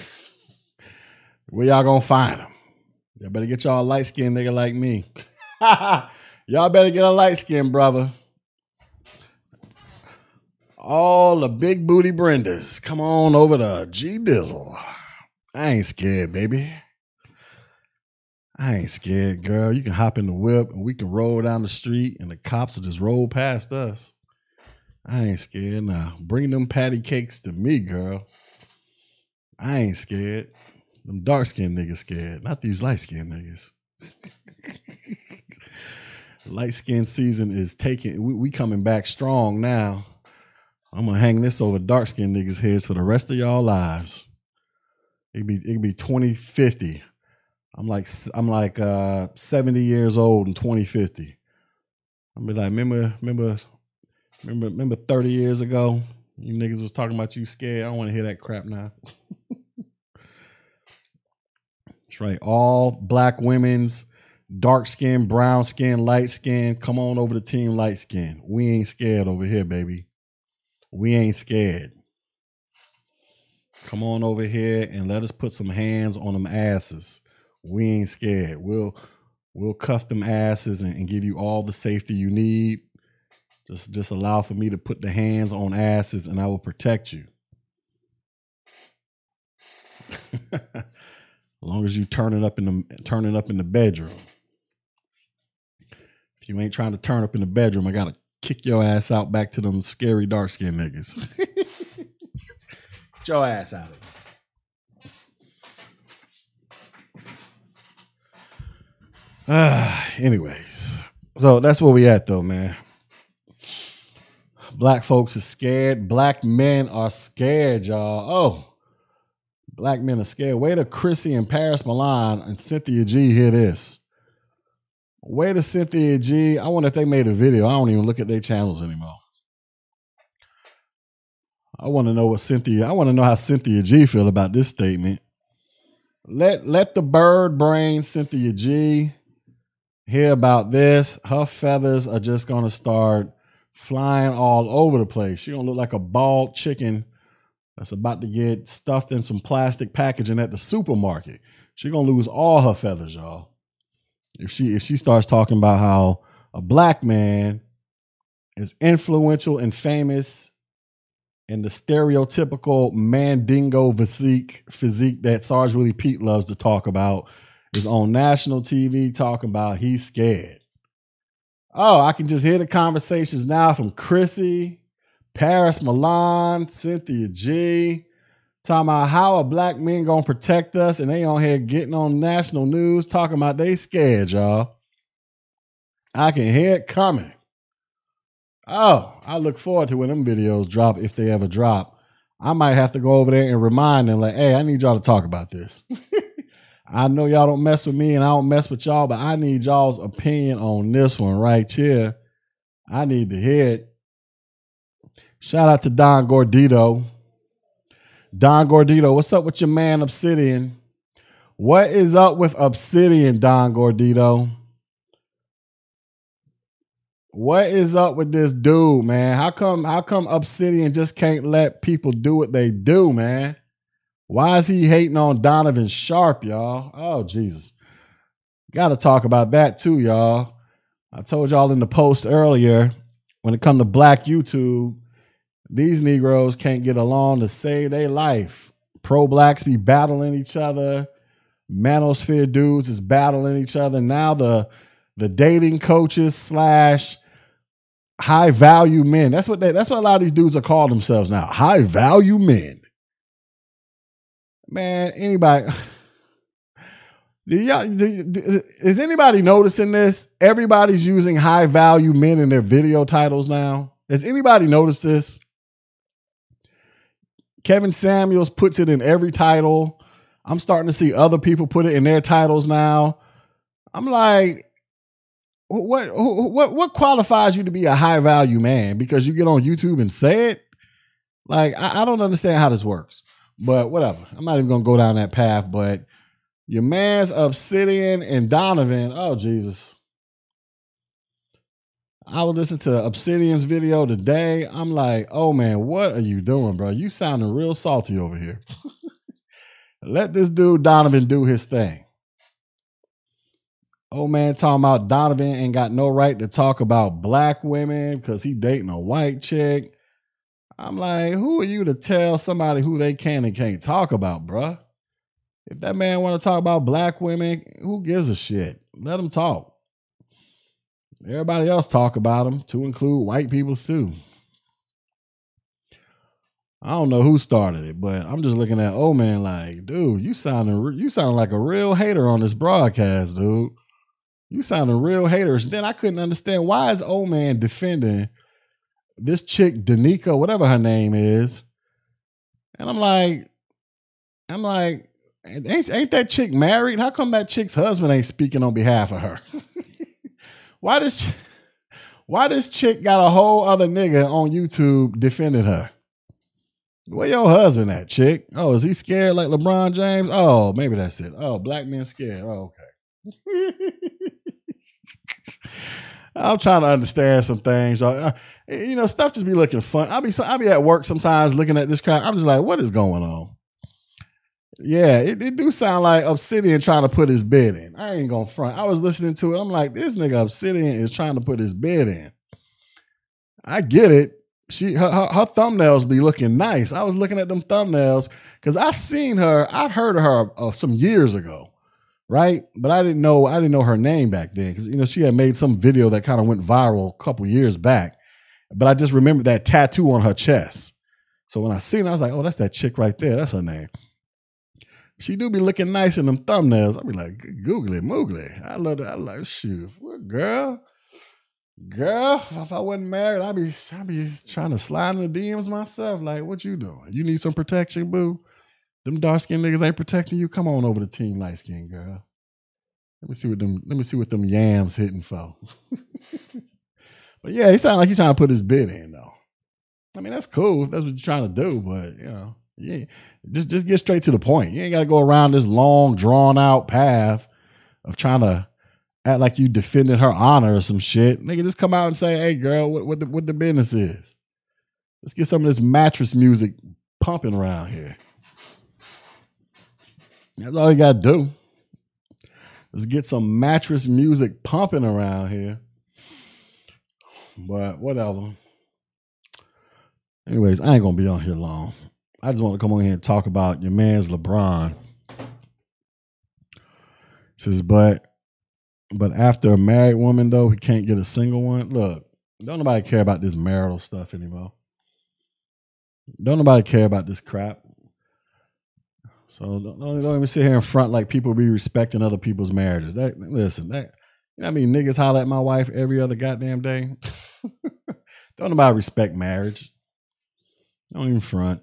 Where y'all gonna find him? Y'all better get y'all a light skinned nigga like me. y'all better get a light skinned brother all the big booty Brendas. Come on over to G Dizzle. I ain't scared, baby. I ain't scared, girl. You can hop in the whip and we can roll down the street and the cops will just roll past us. I ain't scared now. Bring them patty cakes to me, girl. I ain't scared. Them dark skinned niggas scared, not these light skinned niggas. light skin season is taking, we, we coming back strong now. I'm gonna hang this over dark skinned niggas' heads for the rest of y'all lives. It be it be 2050. I'm like I'm like uh 70 years old in 2050. I'll be like, remember, remember, remember, remember 30 years ago, you niggas was talking about you scared. I don't want to hear that crap now. That's right. All black women's dark skin, brown skin, light skin. Come on over to team light skin. We ain't scared over here, baby. We ain't scared. Come on over here and let us put some hands on them asses. We ain't scared. We'll we'll cuff them asses and, and give you all the safety you need. Just just allow for me to put the hands on asses and I will protect you. as long as you turn it up in the turn it up in the bedroom. If you ain't trying to turn up in the bedroom, I gotta kick your ass out back to them scary dark skinned niggas. Get your ass out of it. Uh, anyways, so that's where we at though, man. Black folks are scared. Black men are scared, y'all. Oh, black men are scared. Wait till Chrissy and Paris Milan and Cynthia G hear this. Way to Cynthia G. I wonder if they made a video. I don't even look at their channels anymore. I want to know what Cynthia. I want to know how Cynthia G feel about this statement. Let let the bird brain Cynthia G hear about this. Her feathers are just gonna start flying all over the place. She gonna look like a bald chicken that's about to get stuffed in some plastic packaging at the supermarket. She gonna lose all her feathers, y'all if she if she starts talking about how a black man is influential and famous and the stereotypical mandingo physique physique that Sarge Willie Pete loves to talk about is on national TV talking about he's scared. Oh, I can just hear the conversations now from Chrissy, Paris Milan, Cynthia G, talking about how a black men gonna protect us, and they on here getting on national news talking about they scared, y'all. I can hear it coming. Oh, I look forward to when them videos drop if they ever drop. I might have to go over there and remind them, like, hey, I need y'all to talk about this. I know y'all don't mess with me and I don't mess with y'all, but I need y'all's opinion on this one right here. I need to hear it. Shout out to Don Gordito. Don Gordito, what's up with your man Obsidian? What is up with Obsidian, Don Gordito? What is up with this dude, man? How come how come Obsidian just can't let people do what they do, man? Why is he hating on Donovan Sharp, y'all? Oh, Jesus. Got to talk about that too, y'all. I told y'all in the post earlier when it come to black YouTube, these Negroes can't get along to save their life. Pro blacks be battling each other. Manosphere dudes is battling each other. Now the the dating coaches slash high value men. That's what they, that's what a lot of these dudes are called themselves now. High value men. Man, anybody is anybody noticing this? Everybody's using high value men in their video titles now. Has anybody noticed this? Kevin Samuels puts it in every title. I'm starting to see other people put it in their titles now. I'm like, what what what qualifies you to be a high value man? Because you get on YouTube and say it? Like, I, I don't understand how this works. But whatever. I'm not even gonna go down that path. But your man's Obsidian and Donovan. Oh Jesus. I was listening to Obsidian's video today. I'm like, oh man, what are you doing, bro? You sounding real salty over here. Let this dude Donovan do his thing. Old man talking about Donovan ain't got no right to talk about black women because he dating a white chick. I'm like, who are you to tell somebody who they can and can't talk about, bruh? If that man want to talk about black women, who gives a shit? Let him talk. Everybody else talk about them, to include white people too. I don't know who started it, but I'm just looking at old man like, dude, you sounding you sound like a real hater on this broadcast, dude. You sounding real haters. Then I couldn't understand why is old man defending this chick Danica, whatever her name is, and I'm like, I'm like, ain't, ain't that chick married? How come that chick's husband ain't speaking on behalf of her? why this why this chick got a whole other nigga on YouTube defending her? Where your husband at, chick? Oh, is he scared like LeBron James? Oh, maybe that's it. Oh, black men scared. Oh, okay. I'm trying to understand some things. You know, stuff just be looking fun. I'll be I'll be at work sometimes looking at this crowd. I'm just like, what is going on? Yeah, it, it do sound like Obsidian trying to put his bid in. I ain't gonna front. I was listening to it. I'm like, this nigga Obsidian is trying to put his bid in. I get it. She her, her, her thumbnails be looking nice. I was looking at them thumbnails because I seen her. I've heard of her uh, some years ago, right? But I didn't know I didn't know her name back then because you know she had made some video that kind of went viral a couple years back. But I just remembered that tattoo on her chest. So when I seen it, I was like, oh, that's that chick right there. That's her name. She do be looking nice in them thumbnails. I be like, googly moogly. I love that. I like, shoot, girl? Girl, if I wasn't married, I'd be I'd be trying to slide in the DMs myself. Like, what you doing? You need some protection, boo? Them dark skinned niggas ain't protecting you. Come on over to Team Light Skin Girl. Let me see what them let me see what them yams hitting for. but yeah, he sound like he's trying to put his bid in though. I mean, that's cool if that's what you're trying to do, but you know. Yeah, just just get straight to the point. You ain't got to go around this long, drawn out path of trying to act like you defended her honor or some shit. Nigga, just come out and say, "Hey, girl, what what the, what the business is." Let's get some of this mattress music pumping around here. That's all you got to do. Let's get some mattress music pumping around here. But whatever. Anyways, I ain't gonna be on here long. I just want to come on here and talk about your man's LeBron. says, but but after a married woman though, he can't get a single one. Look, don't nobody care about this marital stuff anymore. Don't nobody care about this crap. So don't, don't, don't even sit here in front like people be respecting other people's marriages. That listen, that you know I mean niggas holler at my wife every other goddamn day. don't nobody respect marriage. Don't even front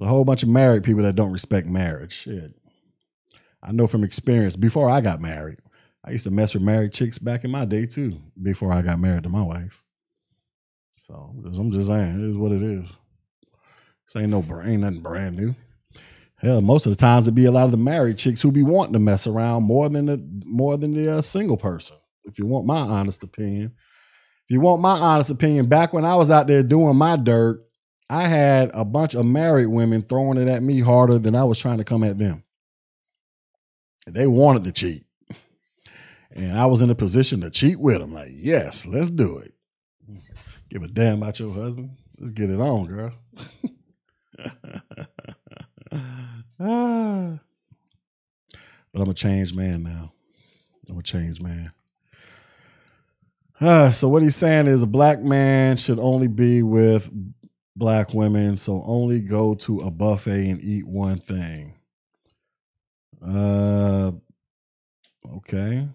a whole bunch of married people that don't respect marriage. Shit. I know from experience. Before I got married, I used to mess with married chicks back in my day too. Before I got married to my wife. So I'm just saying, it is what it is. This ain't no ain't nothing brand new. Hell, most of the times it be a lot of the married chicks who be wanting to mess around more than the more than the uh, single person. If you want my honest opinion, if you want my honest opinion, back when I was out there doing my dirt, I had a bunch of married women throwing it at me harder than I was trying to come at them. They wanted to cheat. And I was in a position to cheat with them. Like, yes, let's do it. Give a damn about your husband. Let's get it on, girl. But I'm a changed man now. I'm a changed man. Uh, so what he's saying is a black man should only be with black women, so only go to a buffet and eat one thing. Uh okay.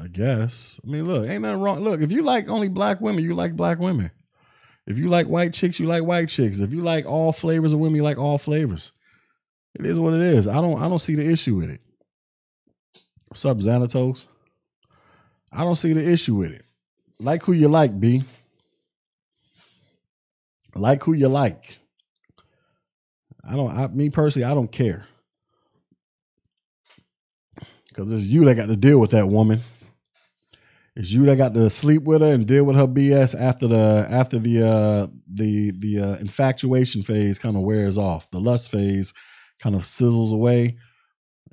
I guess. I mean, look, ain't nothing wrong. Look, if you like only black women, you like black women. If you like white chicks, you like white chicks. If you like all flavors of women, you like all flavors. It is what it is. I don't I don't see the issue with it. What's up, Xanatos? I don't see the issue with it. Like who you like, B. Like who you like. I don't. I, me personally, I don't care because it's you that got to deal with that woman. It's you that got to sleep with her and deal with her BS after the after the uh, the the uh, infatuation phase kind of wears off. The lust phase kind of sizzles away.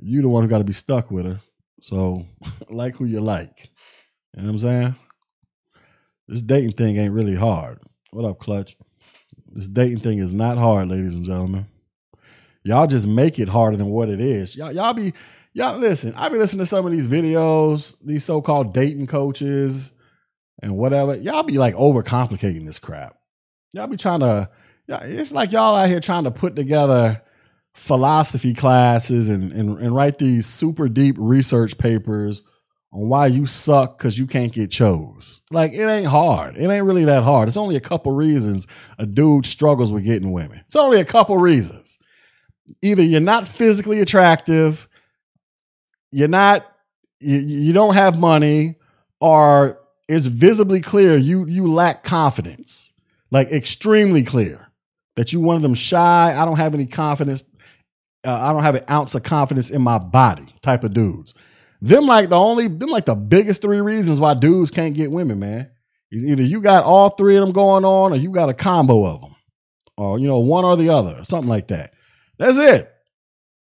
You the one who got to be stuck with her. So like who you like. You know what I'm saying? This dating thing ain't really hard. What up, Clutch? This dating thing is not hard, ladies and gentlemen. Y'all just make it harder than what it is. Y'all, y'all be y'all listen. I be listening to some of these videos, these so-called dating coaches and whatever. Y'all be like overcomplicating this crap. Y'all be trying to. It's like y'all out here trying to put together philosophy classes and, and, and write these super deep research papers on why you suck because you can't get chose. Like it ain't hard. It ain't really that hard. It's only a couple reasons a dude struggles with getting women. It's only a couple reasons. Either you're not physically attractive, you're not, you, you don't have money, or it's visibly clear you you lack confidence. Like extremely clear that you one of them shy. I don't have any confidence. Uh, I don't have an ounce of confidence in my body type of dudes. Them like the only, them like the biggest three reasons why dudes can't get women, man. Either you got all three of them going on, or you got a combo of them, or you know one or the other, something like that. That's it.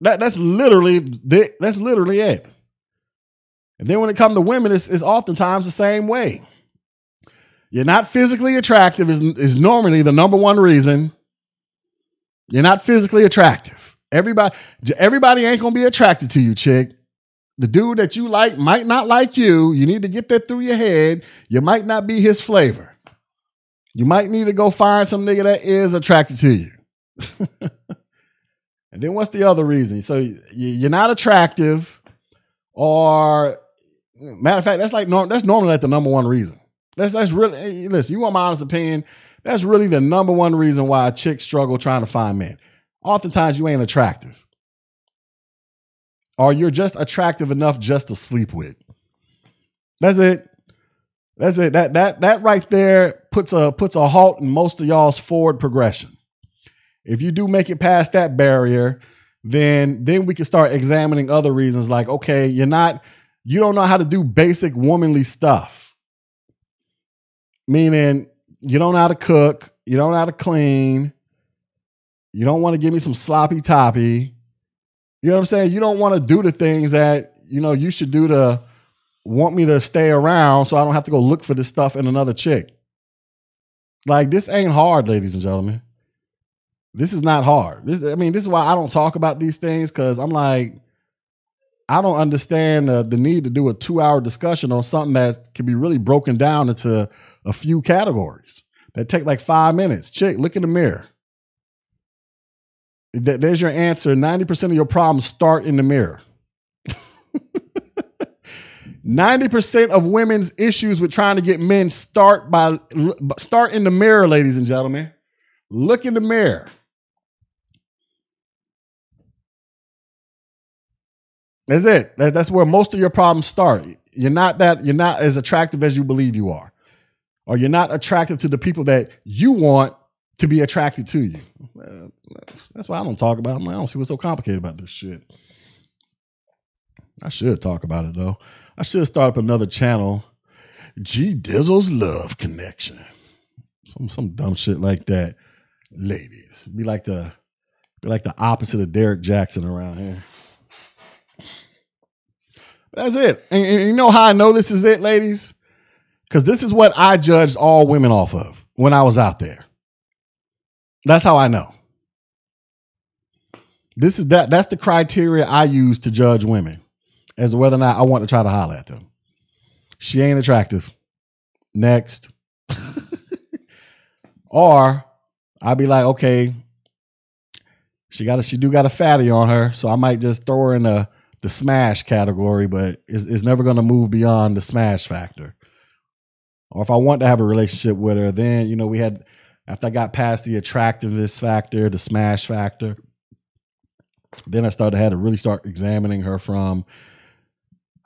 That that's literally that's literally it. And then when it comes to women, it's, it's oftentimes the same way. You're not physically attractive is, is normally the number one reason. You're not physically attractive. Everybody, everybody ain't gonna be attracted to you, chick. The dude that you like might not like you. You need to get that through your head. You might not be his flavor. You might need to go find some nigga that is attracted to you. and then what's the other reason? So you're not attractive, or matter of fact, that's like that's normally like the number one reason. That's that's really listen. You want my honest opinion? That's really the number one reason why chicks struggle trying to find men. Oftentimes, you ain't attractive or you're just attractive enough just to sleep with. That's it. That's it. That that that right there puts a puts a halt in most of y'all's forward progression. If you do make it past that barrier, then then we can start examining other reasons like okay, you're not you don't know how to do basic womanly stuff. Meaning you don't know how to cook, you don't know how to clean, you don't want to give me some sloppy toppy, you know what I'm saying? You don't want to do the things that, you know, you should do to want me to stay around so I don't have to go look for this stuff in another chick. Like this ain't hard, ladies and gentlemen. This is not hard. This I mean, this is why I don't talk about these things cuz I'm like I don't understand uh, the need to do a 2-hour discussion on something that can be really broken down into a few categories that take like 5 minutes. Chick, look in the mirror there's your answer. 90% of your problems start in the mirror. 90% of women's issues with trying to get men start by start in the mirror, ladies and gentlemen. Look in the mirror. That's it. That's where most of your problems start. You're not that you're not as attractive as you believe you are. Or you're not attractive to the people that you want to be attracted to you. That's why I don't talk about it. I don't see what's so complicated about this shit. I should talk about it though. I should start up another channel. G Dizzle's Love Connection. Some some dumb shit like that. Ladies. Be like the be like the opposite of Derrick Jaxn around here. That's it. And, and you know how I know this is it, ladies? Because this is what I judged all women off of. when I was out there. That's how I know. This is that that's the criteria I use to judge women as to whether or not I want to try to holler at them. She ain't attractive. Next. or I'd be like, okay, she got a she do got a fatty on her, so I might just throw her in the the smash category, but it's, it's never gonna move beyond the smash factor. Or if I want to have a relationship with her, then you know we had after I got past the attractiveness factor, the smash factor, then I started had to really start examining her from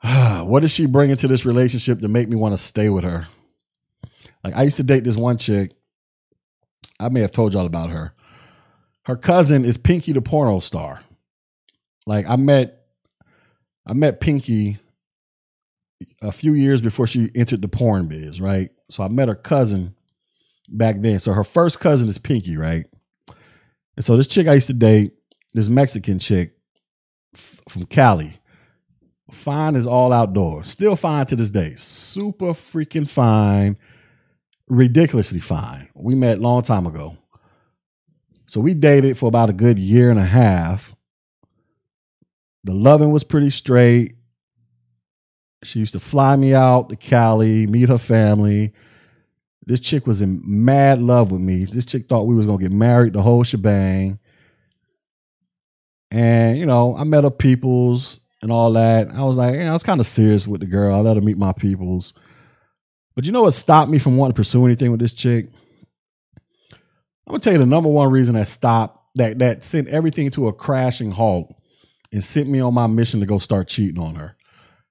what is she bringing to this relationship to make me want to stay with her? Like I used to date this one chick. I may have told y'all about her. Her cousin is Pinky the porno star. Like I met I met Pinky a few years before she entered the porn biz, right? So I met her cousin back then. So her first cousin is Pinky, right? And so this chick I used to date, this Mexican chick f- from Cali, fine as all outdoors, still fine to this day, super freaking fine, ridiculously fine. We met long time ago. So we dated for about a good year and a half. The loving was pretty straight. She used to fly me out to Cali, meet her family. This chick was in mad love with me. This chick thought we was gonna get married, the whole shebang. And you know, I met her peoples and all that. I was like, yeah, I was kind of serious with the girl. I let her meet my peoples. But you know what stopped me from wanting to pursue anything with this chick? I'm gonna tell you the number one reason that stopped that that sent everything to a crashing halt and sent me on my mission to go start cheating on her.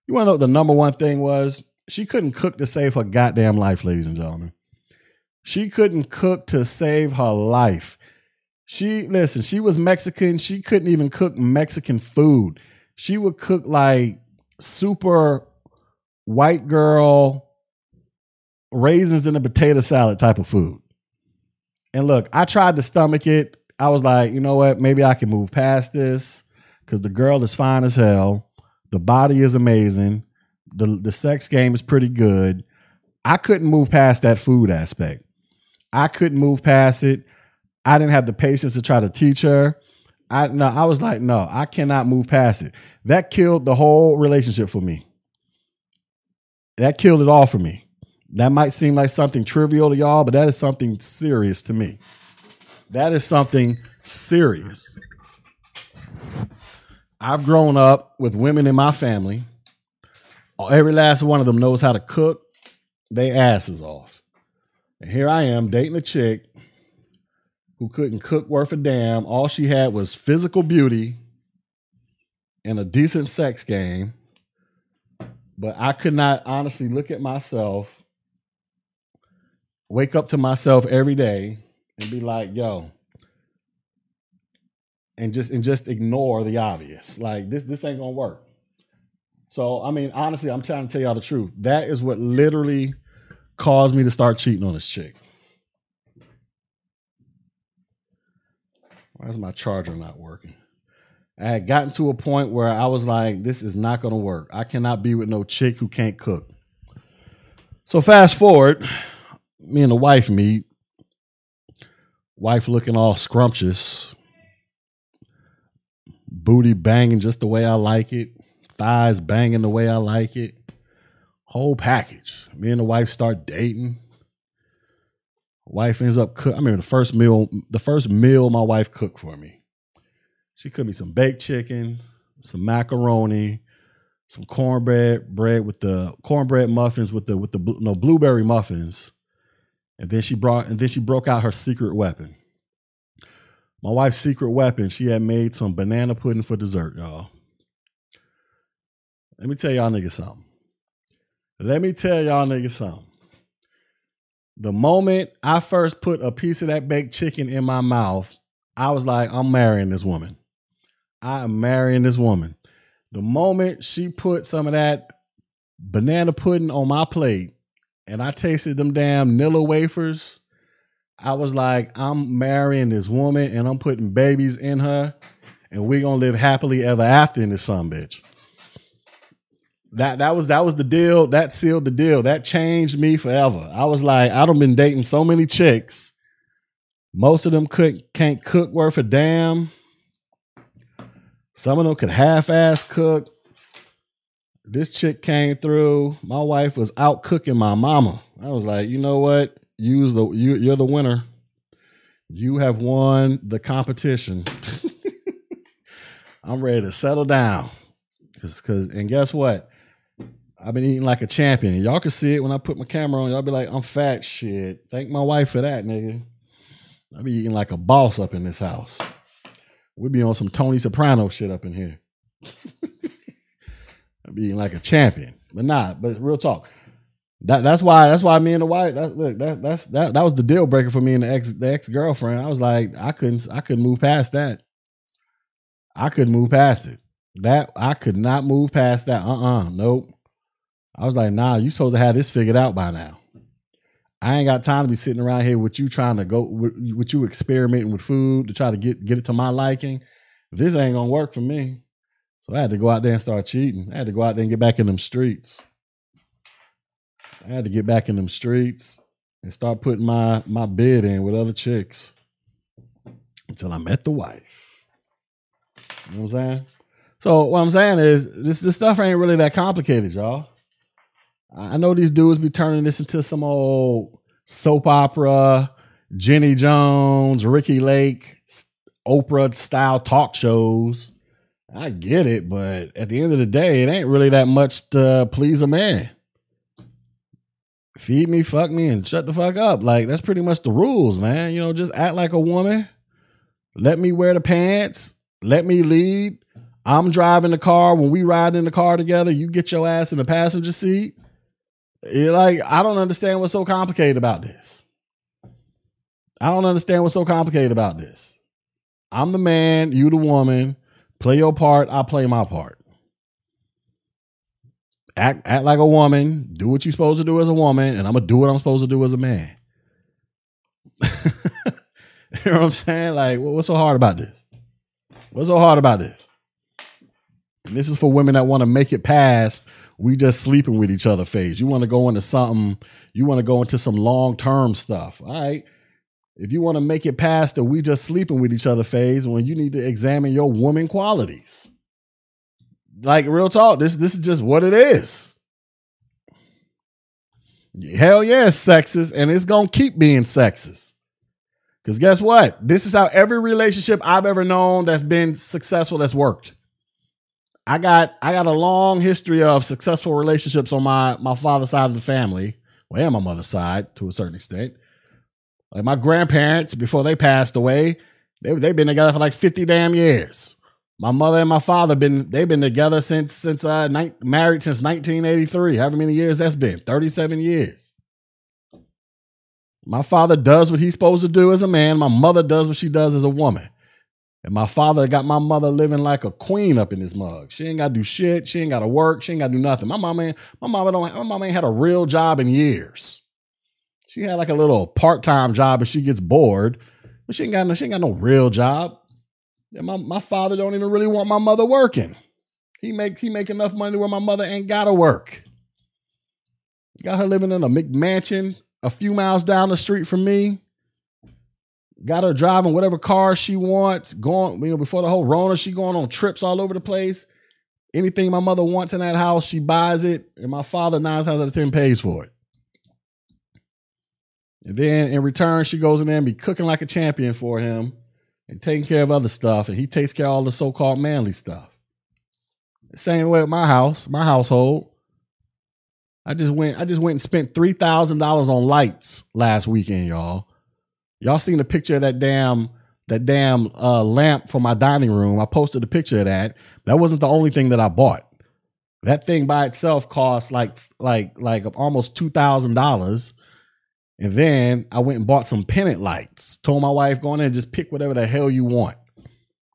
You wanna know what the number one thing was? She couldn't cook to save her goddamn life, ladies and gentlemen. She couldn't cook to save her life. She listen, she was Mexican. She couldn't even cook Mexican food. She would cook like super white girl raisins in a potato salad type of food. And look, I tried to stomach it. I was like, you know what? Maybe I can move past this because the girl is fine as hell. The body is amazing. The the sex game is pretty good. I couldn't move past that food aspect. I couldn't move past it. I didn't have the patience to try to teach her. I no, I was like, no, I cannot move past it. That killed the whole relationship for me. That killed it all for me. That might seem like something trivial to y'all, but that is something serious to me. That is something serious. I've grown up with women in my family. Every last one of them knows how to cook. They asses off. And here I am dating a chick who couldn't cook worth a damn. All she had was physical beauty and a decent sex game. But I could not honestly look at myself, wake up to myself every day and be like, yo, and just and just ignore the obvious. Like this this ain't gonna work. So I mean, honestly, I'm trying to tell y'all the truth. That is what literally caused me to start cheating on this chick. Why is my charger not working? I had gotten to a point where I was like, this is not going to work. I cannot be with no chick who can't cook. So fast forward, me and the wife meet. Wife looking all scrumptious, booty banging just the way I like it, thighs banging the way I like it, whole package. Me and the wife start dating. Wife ends up cook. I remember the first meal, the first meal my wife cooked for me. She cooked me some baked chicken, some macaroni, some cornbread bread with the cornbread muffins with the with the no blueberry muffins, and then she brought and then she broke out her secret weapon. My wife's secret weapon. She had made some banana pudding for dessert, y'all. Let me tell y'all niggas something. Let me tell y'all niggas something. The moment I first put a piece of that baked chicken in my mouth, I was like, I'm marrying this woman. I am marrying this woman. The moment she put some of that banana pudding on my plate and I tasted them damn Nilla wafers, I was like, I'm marrying this woman and I'm putting babies in her and we're gonna live happily ever after in this son bitch. That that was that was the deal. That sealed the deal. That changed me forever. I was like, I don't been dating so many chicks. Most of them could can't cook worth a damn. Some of them could half-ass cook. This chick came through. My wife was out cooking my mama. I was like, you know what? Use the you, you're the winner. You have won the competition. I'm ready to settle down. Cause, cause, and guess what? I've been eating like a champion. Y'all can see it when I put my camera on. Y'all be like, I'm fat shit. Thank my wife for that, nigga. I be eating like a boss up in this house. We be on some Tony Soprano shit up in here. I be eating like a champion. But nah, but real talk. That that's why that's why me and the wife that look that that's that that was the deal breaker for me and the ex the ex girlfriend. I was like I couldn't I couldn't move past that. I couldn't move past it. That I could not move past that. Uh uh nope. I was like, nah, you supposed to have this figured out by now. I ain't got time to be sitting around here with you trying to go with you experimenting with food to try to get get it to my liking. This ain't gonna work for me. So I had to go out there and start cheating. I had to go out there and get back in them streets. I had to get back in them streets and start putting my my bid in with other chicks until I met the wife. You know what I'm saying? So what I'm saying is this this stuff ain't really that complicated, y'all. I know these dudes be turning this into some old soap opera, Jenny Jones, Ricki Lake, Oprah style talk shows. I get it, but at the end of the day, it ain't really that much to please a man. Feed me, fuck me, and shut the fuck up. Like, that's pretty much the rules, man. You know, just act like a woman. Let me wear the pants. Let me lead. I'm driving the car. When we ride in the car together, you get your ass in the passenger seat. You're like, I don't understand what's so complicated about this. I don't understand what's so complicated about this. I'm the man, you the woman. Play your part, I play my part. Act act like a woman, do what you're supposed to do as a woman, and I'm gonna do what I'm supposed to do as a man. you know what I'm saying? Like, what's so hard about this? What's so hard about this? And this is for women that want to make it past we just sleeping with each other phase. You want to go into something, you want to go into some long term stuff. All right. If you want to make it past the we just sleeping with each other phase, when you need to examine your woman qualities. Like real talk, this this is just what it is. Hell yeah, it's sexist, and it's gonna keep being sexist. Because guess what? This is how every relationship I've ever known that's been successful that's worked. I got I got a long history of successful relationships on my my father's side of the family, well, and my mother's side to a certain extent. Like my grandparents, before they passed away, they they've been together for like fifty damn years. My mother and my father been they've been together since since uh ni- married since 1983. However many years that's been, 37 years. My father does what he's supposed to do as a man. My mother does what she does as a woman. And my father got my mother living like a queen up in this mug. She ain't got to do shit. She ain't got to work. She ain't got to do nothing. My mama, ain't, my mama don't. My mama ain't had a real job in years. She had like a little part time job, and she gets bored, but she ain't got no. She ain't got no real job. And my my father don't even really want my mother working. He make he make enough money where my mother ain't gotta work. Got her living in a McMansion a few miles down the street from me. Got her driving whatever car she wants. Going, you know, before the whole Rona, she going on trips all over the place. Anything my mother wants in that house, she buys it, and my father nine times out of ten pays for it. And then in return, she goes in there and be cooking like a champion for him and taking care of other stuff, and he takes care of all the so-called manly stuff. same way with my house, my household. I just went, I just went and spent three thousand dollars on lights last weekend, y'all. Y'all seen the picture of that damn that damn uh, lamp for my dining room? I posted a picture of that. That wasn't the only thing that I bought. That thing by itself cost like like like almost two thousand dollars. And then I went and bought some pennant lights. Told my wife, go in there and just pick whatever the hell you want.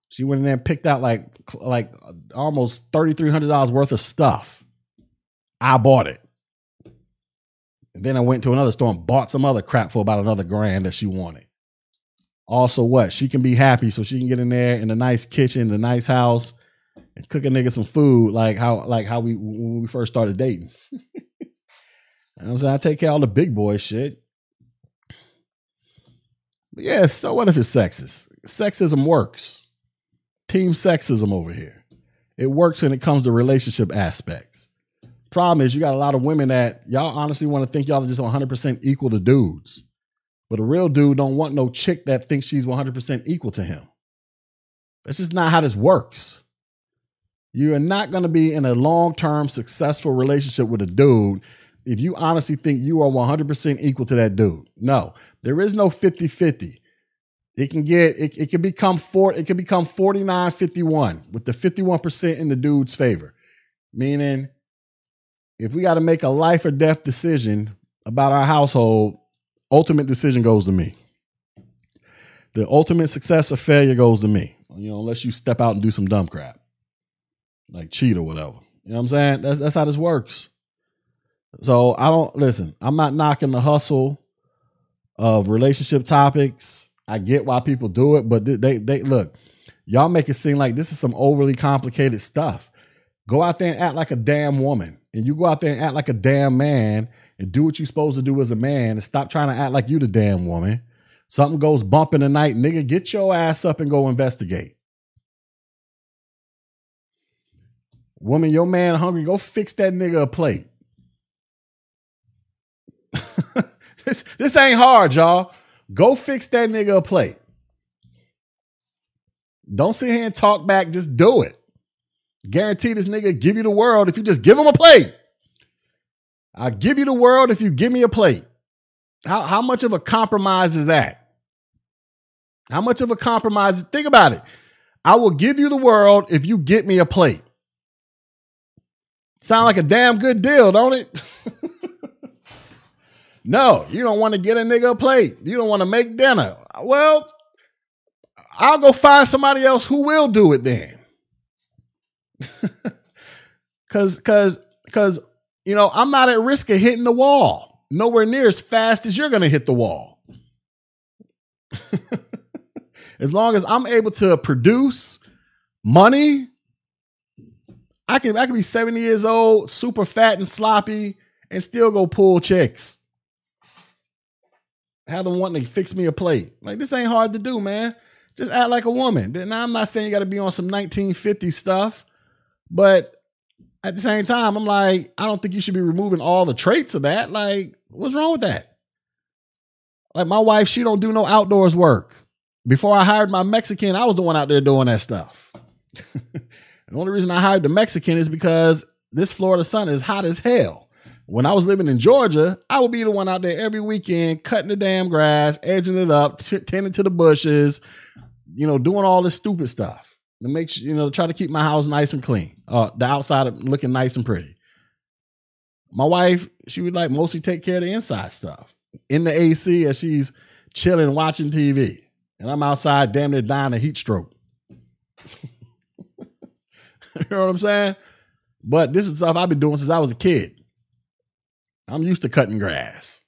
She went in there and picked out like like almost thirty three hundred dollars worth of stuff. I bought it. And then I went to another store and bought some other crap for about another grand that she wanted. Also, what? She can be happy so she can get in there in a nice kitchen, the nice house, and cook a nigga some food like how like how we when we first started dating. I'm saying? I take care of all the big boy shit. But yeah, so what if it's sexist? Sexism works. Team sexism over here. It works when it comes to relationship aspects. Problem is, you got a lot of women that y'all honestly want to think y'all are just 100% equal to dudes. But a real dude don't want no chick that thinks she's 100% equal to him. That's just not how this works. You are not going to be in a long term successful relationship with a dude if you honestly think you are 100% equal to that dude. No, there is no 50 50. It can get, it, it can become four, it can become 49 51 with the 51% in the dude's favor. Meaning, if we got to make a life or death decision about our household, ultimate decision goes to me. The ultimate success or failure goes to me. You know, unless you step out and do some dumb crap, like cheat or whatever. You know what I'm saying? That's that's how this works. So I don't listen. I'm not knocking the hustle of relationship topics. I get why people do it, but they they look. Y'all make it seem like this is some overly complicated stuff. Go out there and act like a damn woman, and you go out there and act like a damn man, and do what you're supposed to do as a man, and stop trying to act like you the damn woman. Something goes bump in the night, nigga, get your ass up and go investigate. Woman, your man hungry, go fix that nigga a plate. this, this ain't hard, y'all. Go fix that nigga a plate. Don't sit here and talk back, just do it. Guarantee this nigga give you the world if you just give him a plate. I'll give you the world if you give me a plate. How, how much of a compromise is that? How much of a compromise? Think about it. I will give you the world if you get me a plate. Sound like a damn good deal, don't it? no, you don't want to get a nigga a plate. You don't want to make dinner. Well, I'll go find somebody else who will do it then. cause cause cause you know, I'm not at risk of hitting the wall. Nowhere near as fast as you're gonna hit the wall. as long as I'm able to produce money, I can I can be 70 years old, super fat and sloppy, and still go pull chicks. Have them wanting to fix me a plate. Like this ain't hard to do, man. Just act like a woman. Now I'm not saying you got to be on some 1950 stuff, but at the same time, I'm like, I don't think you should be removing all the traits of that. Like, what's wrong with that? Like my wife, she don't do no outdoors work. Before I hired my Mexican, I was the one out there doing that stuff. the only reason I hired the Mexican is because this Florida sun is hot as hell. When I was living in Georgia, I would be the one out there every weekend cutting the damn grass, edging it up, t- tending to the bushes, you know, doing all this stupid stuff to make sure, you know, try to keep my house nice and clean. Uh, the outside looking nice and pretty. My wife, she would like mostly take care of the inside stuff in the AC as she's chilling watching TV and I'm outside damn near dying of heat stroke. you know what I'm saying? But this is stuff I've been doing since I was a kid. I'm used to cutting grass.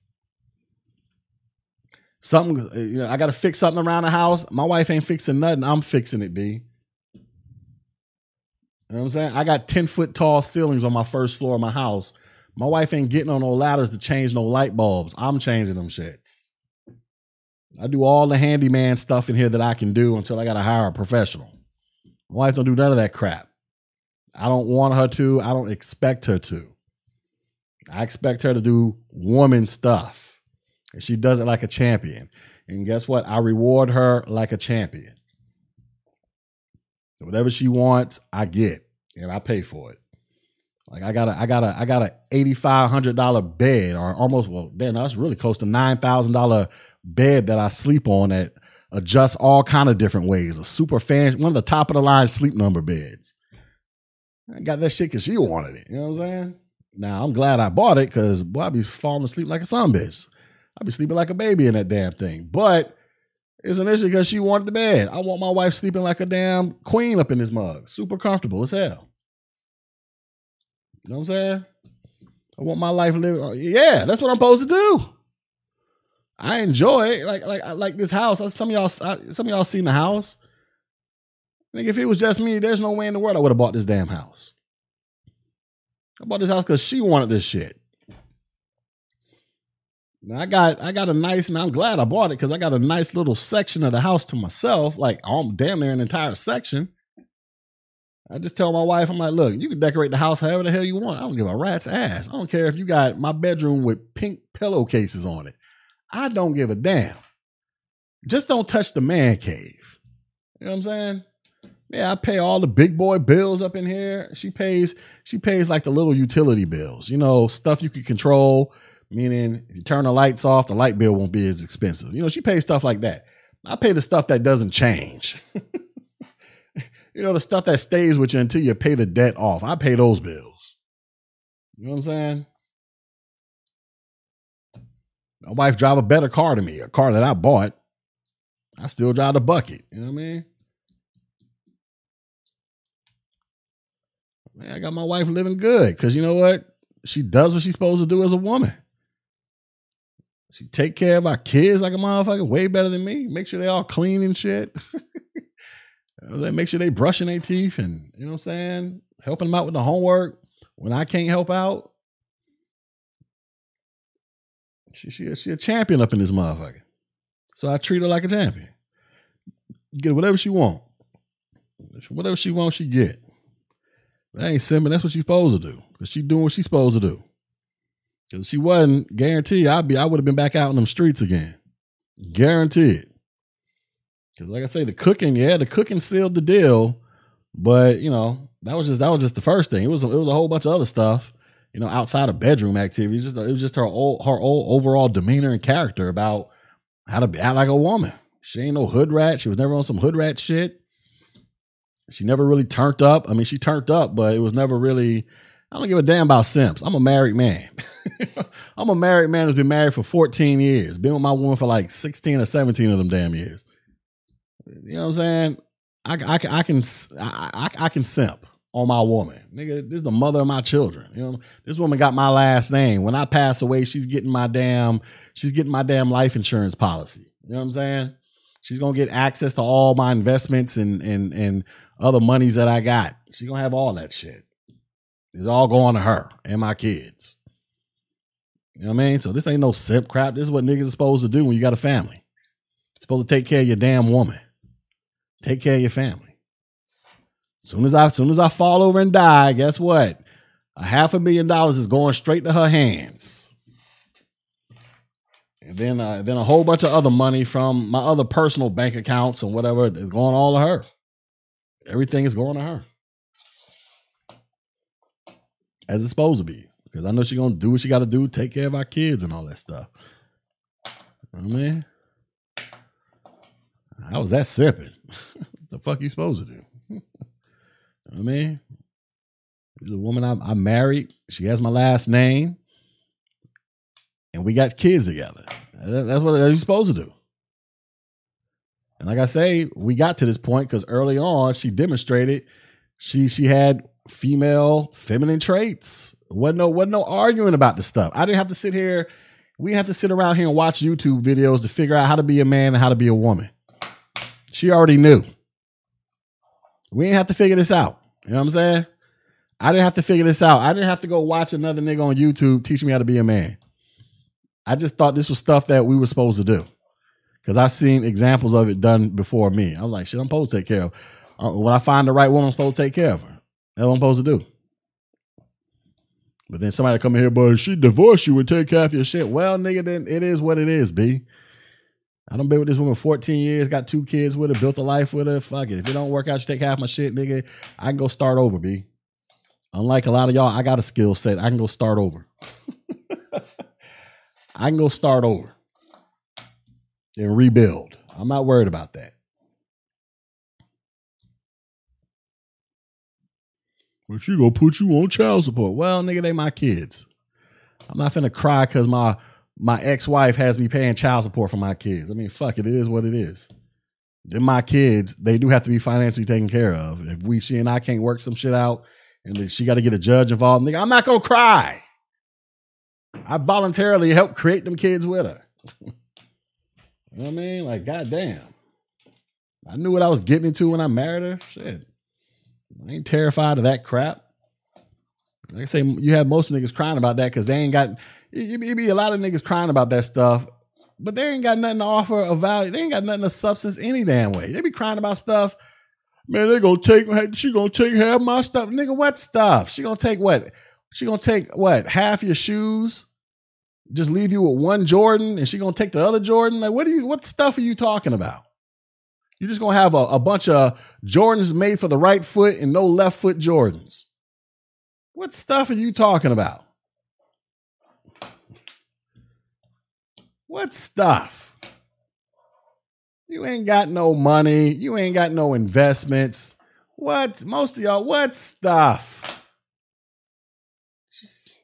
Something, you know, I got to fix something around the house. My wife ain't fixing nothing. I'm fixing it, B. You know what I'm saying? I got 10 foot tall ceilings on my first floor of my house. My wife ain't getting on no ladders to change no light bulbs. I'm changing them shits. I do all the handyman stuff in here that I can do until I got to hire a professional. My wife don't do none of that crap. I don't want her to. I don't expect her to. I expect her to do woman stuff. And she does it like a champion. And guess what? I reward her like a champion. Whatever she wants, I get. And I pay for it. Like I got a I got a I got a eighty five hundred dollar bed or almost well damn that's really close to nine thousand dollar bed that I sleep on that adjusts all kind of different ways. A super fan, one of the top of the line sleep number beds. I got that shit because she wanted it. You know what I'm saying? Now I'm glad I bought it because boy, I'd be falling asleep like a son bitch. I'd be sleeping like a baby in that damn thing. But it's an issue because she wanted the bed. I want my wife sleeping like a damn queen up in this mug. Super comfortable as hell. You know what I'm saying? I want my life living. Uh, yeah, that's what I'm supposed to do. I enjoy it. Like like I like this house. Some of y'all some of y'all seen the house. Nigga, if it was just me, there's no way in the world I would have bought this damn house. I bought this house because she wanted this shit. Now I got I got a nice, and I'm glad I bought it because I got a nice little section of the house to myself, like I'm damn near an entire section. I just tell my wife, I'm like, look, you can decorate the house however the hell you want. I don't give a rat's ass. I don't care if you got my bedroom with pink pillowcases on it. I don't give a damn. Just don't touch the man cave. You know what I'm saying? Yeah, I pay all the big boy bills up in here. She pays, she pays like the little utility bills, you know, stuff you can control. Meaning, if you turn the lights off, the light bill won't be as expensive. You know, she pays stuff like that. I pay the stuff that doesn't change. you know, the stuff that stays with you until you pay the debt off. I pay those bills. You know what I'm saying? My wife drive a better car to me, a car that I bought. I still drive the bucket. You know what I mean? Man, I got my wife living good because you know what? She does what she's supposed to do as a woman. She take care of our kids like a motherfucker, way better than me. Make sure they all clean and shit. make sure they brushing their teeth and you know what I'm saying, helping them out with the homework when I can't help out. She she she a champion up in this motherfucker. So I treat her like a champion. Get whatever she want. Whatever she wants, she get. That ain't simple. That's what she's supposed to do. Cause she doing what she's supposed to do. Cause she wasn't guaranteed I'd be I would have been back out in them streets again. Guaranteed. Cause like I say, the cooking, yeah, the cooking sealed the deal. But you know, that was just that was just the first thing. It was it was a whole bunch of other stuff, you know, outside of bedroom activities. Just it was just her old her old overall demeanor and character about how to act like a woman. She ain't no hood rat. She was never on some hood rat shit. She never really turned up. I mean, she turned up, but it was never really. I don't give a damn about simps. I'm a married man. I'm a married man who's been married for 14 years. Been with my woman for like 16 or 17 of them damn years. You know what I'm saying? I, I, I can I, I, can simp on my woman. Nigga, this is the mother of my children. You know, this woman got my last name. When I pass away, she's getting my damn she's getting my damn life insurance policy. You know what I'm saying? She's gonna get access to all my investments and and and other monies that I got. She's gonna have all that shit. It's all going to her and my kids. You know what I mean? So this ain't no simp crap. This is what niggas are supposed to do when you got a family. You're supposed to take care of your damn woman. Take care of your family. Soon as I soon as I fall over and die, guess what? A half a million dollars is going straight to her hands. And then uh, then a whole bunch of other money from my other personal bank accounts and whatever is going all to her. Everything is going to her. As it's supposed to be. Because I know she's gonna do what she gotta do, take care of our kids and all that stuff. I mean, I was that sipping. what the fuck you supposed to do? I mean, the woman I, I married. She has my last name, and we got kids together. That's what you're supposed to do. And like I say, we got to this point because early on she demonstrated she she had female feminine traits. Wasn't no wasn't no arguing about the stuff. I didn't have to sit here. We didn't have to sit around here and watch YouTube videos to figure out how to be a man and how to be a woman. She already knew. We didn't have to figure this out. You know what I'm saying? I didn't have to figure this out. I didn't have to go watch another nigga on YouTube teach me how to be a man. I just thought this was stuff that we were supposed to do because I've seen examples of it done before me. I was like, shit, I'm supposed to take care of. Uh, when I find the right woman, I'm supposed to take care of her. That's what I'm supposed to do. But then somebody come in here, but if she divorced you and take care of your shit. Well, nigga, then it is what it is, B. I don't been with this woman 14 years, got two kids with her, built a life with her. Fuck it. If it don't work out, she take half my shit, nigga. I can go start over, B. Unlike a lot of y'all, I got a skill set. I can go start over. I can go start over and rebuild. I'm not worried about that. But she gonna put you on child support. Well, nigga, they my kids. I'm not finna cry because my my ex-wife has me paying child support for my kids. I mean, fuck it, it is what it is. Then my kids, they do have to be financially taken care of. If we she and I can't work some shit out and she got to get a judge involved, nigga, I'm not gonna cry. I voluntarily helped create them kids with her. You know what I mean? Like, goddamn. I knew what I was getting into when I married her. Shit. I ain't terrified of that crap. Like I say, you had most niggas crying about that because they ain't got, You be a lot of niggas crying about that stuff, but they ain't got nothing to offer of value. They ain't got nothing of substance any damn way. They be crying about stuff. Man, they gonna take, she gonna take half my stuff. Nigga, what stuff? She gonna take what? She gonna take what? Half your shoes? Just leave you with one Jordan and she gonna take the other Jordan? Like, what are you, what stuff are you talking about? You're just gonna have a, a bunch of Jordans made for the right foot and no left foot Jordans. What stuff are you talking about? What stuff? You ain't got no money. You ain't got no investments. What? Most of y'all, what stuff?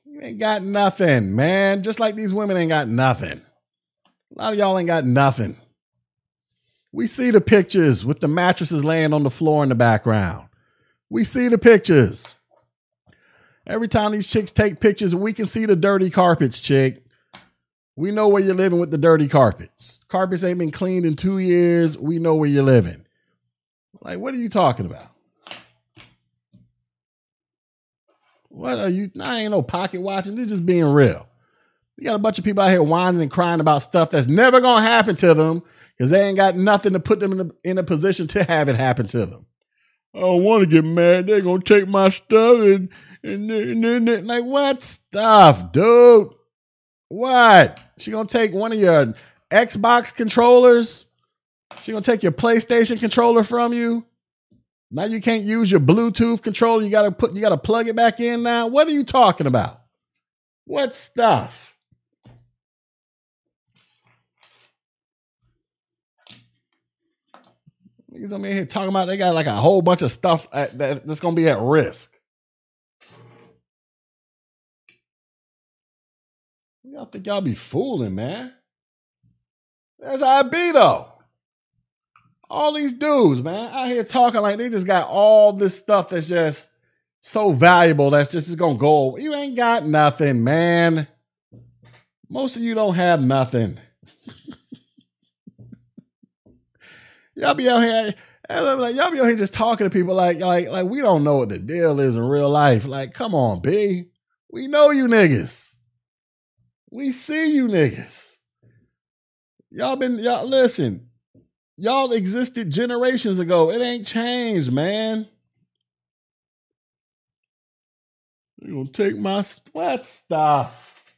You ain't got nothing, man. Just like these women ain't got nothing. A lot of y'all ain't got nothing. We see the pictures with the mattresses laying on the floor in the background. We see the pictures. Every time these chicks take pictures, we can see the dirty carpets, chick. We know where you're living with the dirty carpets. Carpets ain't been cleaned in two years. We know where you're living. Like, what are you talking about? What are you? I ain't no pocket watching. This is being real. You got a bunch of people out here whining and crying about stuff that's never gonna happen to them because they ain't got nothing to put them in a, in a position to have it happen to them. I don't want to get married. They're gonna take my stuff and and then and, like what stuff, dude? What? She gonna take one of your Xbox controllers? She gonna take your PlayStation controller from you? Now you can't use your Bluetooth controller. You gotta put you gotta plug it back in now. What are you talking about? What stuff? Niggas on me here talking about they got like a whole bunch of stuff at, that, that's gonna be at risk. Y'all think y'all be fooling, man? That's how it be though. All these dudes, man, out here talking like they just got all this stuff that's just so valuable that's just, just gonna go. You ain't got nothing, man. Most of you don't have nothing. y'all be out here, like y'all be out here just talking to people like like like we don't know what the deal is in real life. Like, come on, B. We know you niggas. We see you niggas. Y'all been y'all listen. Y'all existed generations ago. It ain't changed, man. You gonna take my sweat stuff?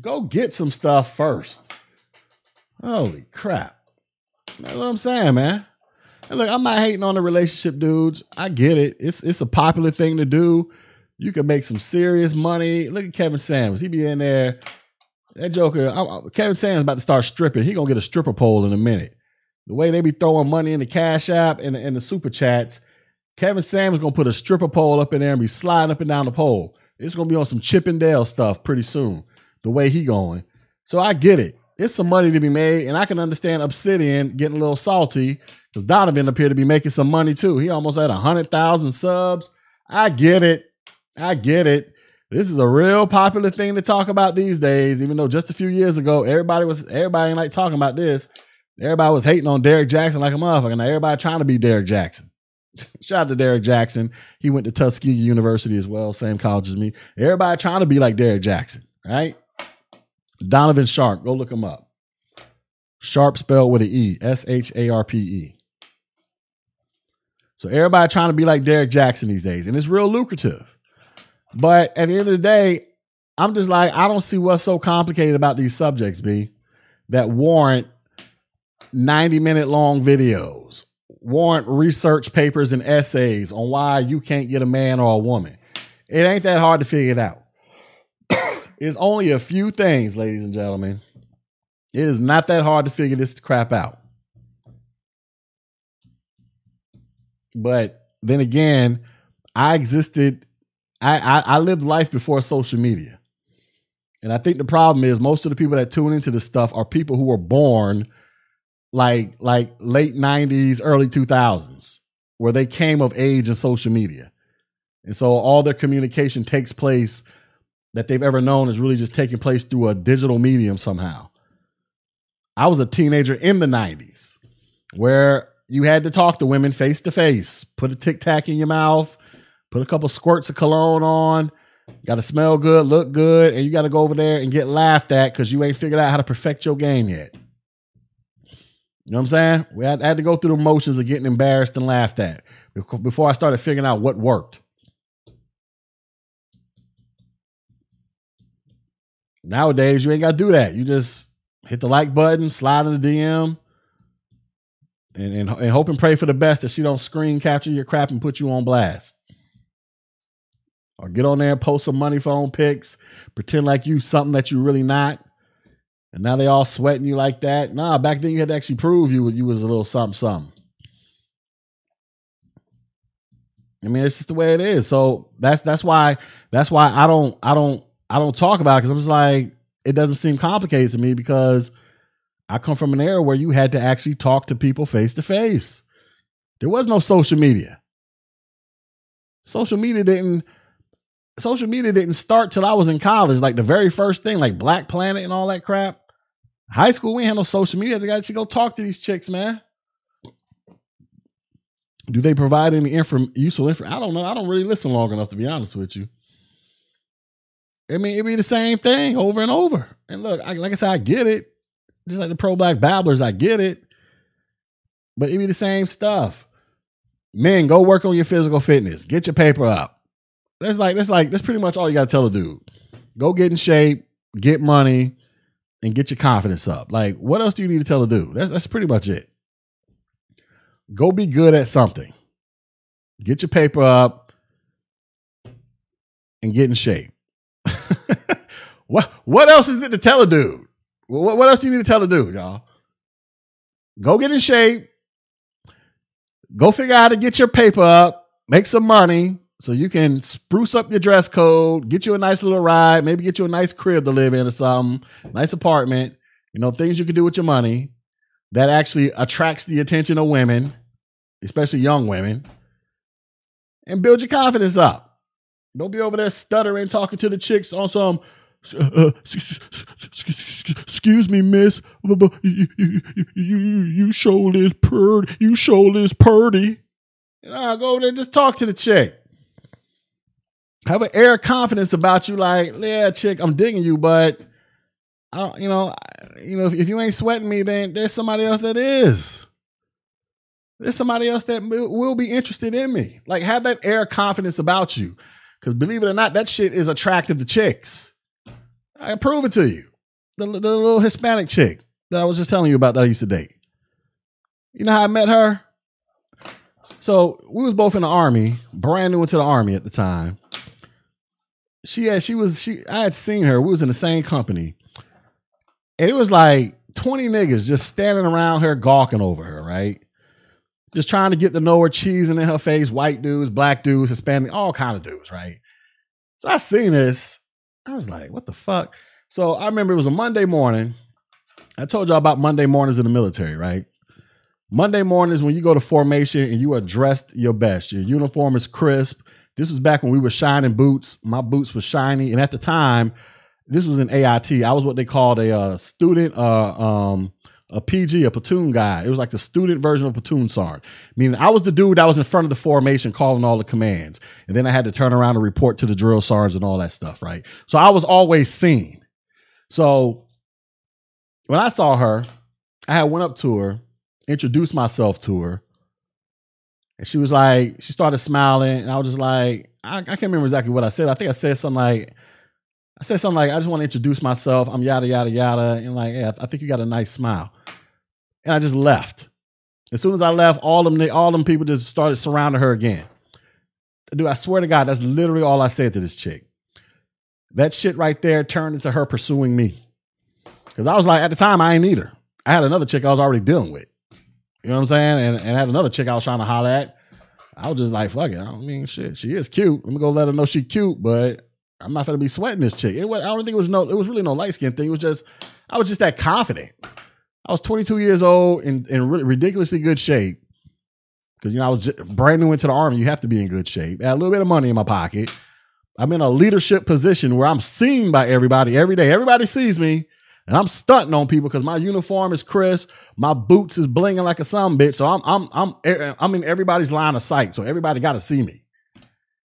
Go get some stuff first. Holy crap. That's what I'm saying, man. And look, I'm not hating on the relationship dudes. I get it. It's it's a popular thing to do. You can make some serious money. Look at Kevin Samuels. He be in there. That Joker, I, Kevin Samuels about to start stripping. He gonna get a stripper pole in a minute. The way they be throwing money in the Cash App and, and the super chats, Kevin Samuels gonna put a stripper pole up in there and be sliding up and down the pole. It's gonna be on some Chippendale stuff pretty soon. The way he going. So I get it it's some money to be made, and I can understand Obsidian getting a little salty because Donovan appeared to be making some money too. He almost had a hundred thousand subs. I get it. I get it. This is a real popular thing to talk about these days, even though just a few years ago, everybody was everybody like talking about this. Everybody was hating on Derrick Jaxn like a motherfucker. Now everybody trying to be Derrick Jaxn. Shout out to Derrick Jaxn. He went to Tuskegee University as well, same college as me. Everybody trying to be like Derrick Jaxn, right? Donovan Sharpe. go look him up. Sharpe spelled with an E, S H A R P E. So everybody trying to be like Derrick Jaxn these days, and it's real lucrative. But at the end of the day, I'm just like, I don't see what's so complicated about these subjects, B, that warrant 90 minute long videos, warrant research papers and essays on why you can't get a man or a woman. It ain't that hard to figure it out. It's only a few things, ladies and gentlemen. It is not that hard to figure this crap out. But then again, I existed, I, I, I lived life before social media. And I think the problem is most of the people that tune into this stuff are people who were born like like late 90s, early 2000s, where they came of age in social media. And so all their communication takes place that they've ever known is really just taking place through a digital medium somehow. I was a teenager in the 90s where you had to talk to women face to face, put a tic tac in your mouth, put a couple squirts of cologne on, got to smell good, look good, and you got to go over there and get laughed at because you ain't figured out how to perfect your game yet. You know what I'm saying? We had, I had to go through the motions of getting embarrassed and laughed at before I started figuring out what worked. Nowadays, you ain't got to do that. You just hit the like button, slide in the DM, and, and, and hope and pray for the best that she don't screen capture your crap and put you on blast. Or get on there and post some money phone pics, pretend like you something that you really not. And now they all sweating you like that. Nah, back then you had to actually prove you you was a little something something. I mean, it's just the way it is. So that's that's why that's why I don't I don't I don't talk about it because I'm just like it doesn't seem complicated to me because I come from an era where you had to actually talk to people face to face. There was no social media. Social media didn't social media didn't start till I was in college. Like the very first thing, like Black Planet and all that crap. High school, we had no social media. They got to go talk to these chicks, man. Do they provide any useful info? I don't know. I don't really listen long enough to be honest with you. I mean, it'd be the same thing over and over. And look, I, like I said, I get it. Just like the pro black babblers, I get it. But it'd be the same stuff. Men, go work on your physical fitness. Get your paper up. That's like that's like that's pretty much all you got to tell a dude. Go get in shape, get money, and get your confidence up. Like, what else do you need to tell a dude? That's that's pretty much it. Go be good at something. Get your paper up and get in shape. what what else is it to tell a dude? What, what else do you need to tell a dude, y'all? Go get in shape. Go figure out how to get your paper up, make some money so you can spruce up your dress code, get you a nice little ride, maybe get you a nice crib to live in or something, nice apartment, you know, things you can do with your money that actually attracts the attention of women, especially young women, and build your confidence up. Don't be over there stuttering, talking to the chicks on some uh, excuse me, miss. You, you, you, you show this purdy. You show this purdy. And I go over there and just talk to the chick. Have an air of confidence about you, like, yeah, chick, I'm digging you, but I don't, you know, you know, if, if you ain't sweating me, then there's somebody else that is. There's somebody else that will be interested in me. Like, have that air of confidence about you. Because believe it or not, that shit is attractive to chicks. I prove it to you. The, the little Hispanic chick that I was just telling you about that I used to date. You know how I met her? So we was both in the army, brand new into the army at the time. She had she was she I had seen her. We was in the same company. And it was like 20 niggas just standing around her gawking over her, right? Just trying to get to know her, cheesing in her face, white dudes, black dudes, Hispanic, all kind of dudes, right? So I seen this I was like, what the fuck? So I remember it was a Monday morning. I told y'all about Monday mornings in the military, right? Monday mornings when you go to formation and you are dressed your best. Your uniform is crisp. This was back when we were shining boots. My boots were shiny, and at the time, this was an AIT. I was what they called a uh, student uh, um, a PG, a platoon guy. It was like the student version of platoon sergeant. Meaning I was the dude that was in front of the formation calling all the commands. And then I had to turn around and report to the drill sergeants and all that stuff, right? So I was always seen. So when I saw her, I had went up to her, introduced myself to her. And she was like, she started smiling. And I was just like, I, I can't remember exactly what I said. I think I said something like, I said something like, I just want to introduce myself. I'm yada, yada, yada. And like, yeah, I think you got a nice smile. And I just left. As soon as I left, all them, all them people just started surrounding her again. Dude, I swear to God, that's literally all I said to this chick. That shit right there turned into her pursuing me. Because I was like, at the time, I ain't need her. I had another chick I was already dealing with. You know what I'm saying? And, and I had another chick I was trying to holler at. I was just like, fuck it. I don't mean, shit, she is cute. Let me go let her know she cute, but I'm not gonna be sweating this chick. It was, I don't think it was no, it was really no light skin thing. It was just, I was just that confident. I was 22 years old in, in ridiculously good shape. Cause you know, I was brand new into the army. You have to be in good shape. I had a little bit of money in my pocket. I'm in a leadership position where I'm seen by everybody every day. Everybody sees me. And I'm stunting on people because my uniform is crisp, my boots is blinging like a some bitch. So I'm I'm I'm I'm in everybody's line of sight. So everybody got to see me.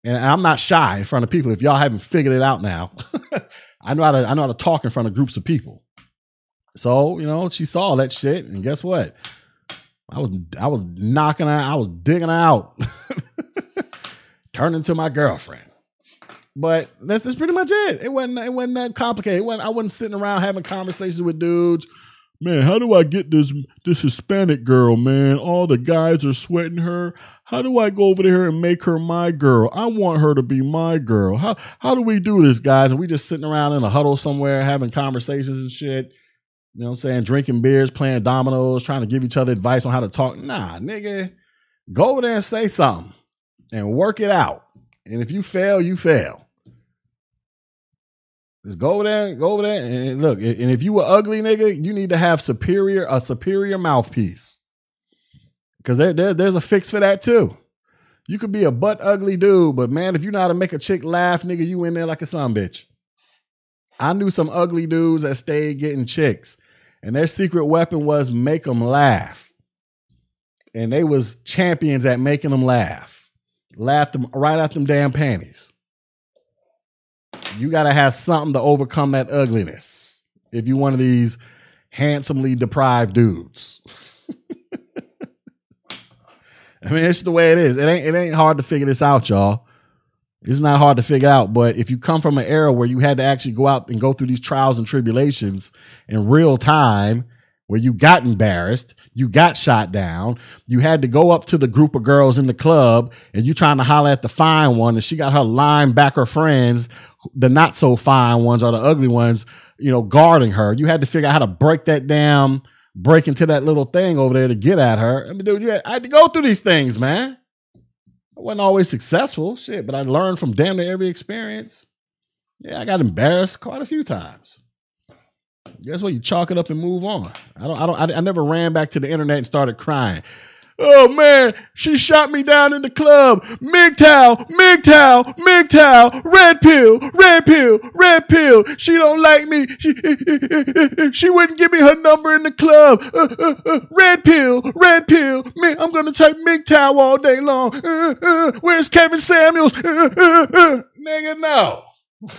And I'm not shy in front of people. If y'all haven't figured it out now, I know how to I know how to talk in front of groups of people. So you know, she saw that shit, and guess what? I was I was knocking her, I was digging her out, turning to my girlfriend. But that's, that's pretty much it. It wasn't it wasn't that complicated. Wasn't, I wasn't sitting around having conversations with dudes. Man, how do I get this this Hispanic girl, man? All the guys are sweating her. How do I go over there and make her my girl? I want her to be my girl. How how do we do this, guys? And we just sitting around in a huddle somewhere having conversations and shit. You know what I'm saying? Drinking beers, playing dominoes, trying to give each other advice on how to talk. Nah, nigga. Go over there and say something and work it out. And if you fail, you fail. Just go over there, go over there, and look. And if you were ugly, nigga, you need to have superior a superior mouthpiece, because there, there, there's a fix for that too. You could be a butt ugly dude, but man, if you know how to make a chick laugh, nigga, you in there like a son bitch. I knew some ugly dudes that stayed getting chicks, and their secret weapon was make them laugh. And they was champions at making them laugh. Laughed them right out them damn panties. You got to have something to overcome that ugliness. If you're one of these handsomely deprived dudes. I mean, it's the way it is. It ain't it ain't hard to figure this out, y'all. It's not hard to figure out, but if you come from an era where you had to actually go out and go through these trials and tribulations in real time, where you got embarrassed, you got shot down, you had to go up to the group of girls in the club and you trying to holler at the fine one and she got her linebacker friends the not so fine ones or the ugly ones, you know, guarding her. You had to figure out how to break that down, break into that little thing over there to get at her. I mean, dude, had, I had to go through these things, man. I wasn't always successful, shit, but I learned from damn near every experience. Yeah, I got embarrassed quite a few times. Guess what? You chalk it up and move on. I don't. I don't. I, I never ran back to the internet and started crying. Oh man, she shot me down in the club. MGTOW, MGTOW, MGTOW, red pill, red pill, red pill. She don't like me. She, she wouldn't give me her number in the club. Uh, uh, uh, red pill, red pill. Man, I'm gonna type MGTOW all day long. Uh, uh, where's Kevin Samuels? Uh, Nigga, no.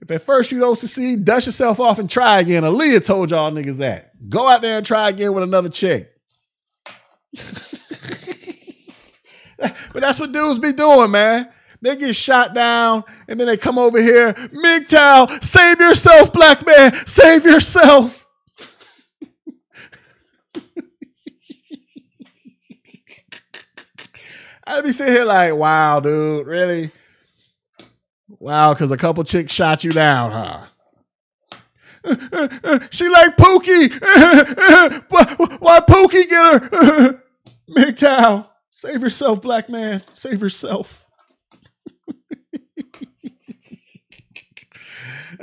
if at first you don't succeed, dust yourself off and try again. Aaliyah told y'all niggas that. Go out there and try again with another chick. but that's what dudes be doing, man. They get shot down and then they come over here. MGTOW, save yourself, black man. Save yourself. I'd be sitting here like, wow, dude, really? Wow, because a couple chicks shot you down, huh? She like Pookie. Why Pookie get her? MGTOW, save yourself, black man. Save yourself.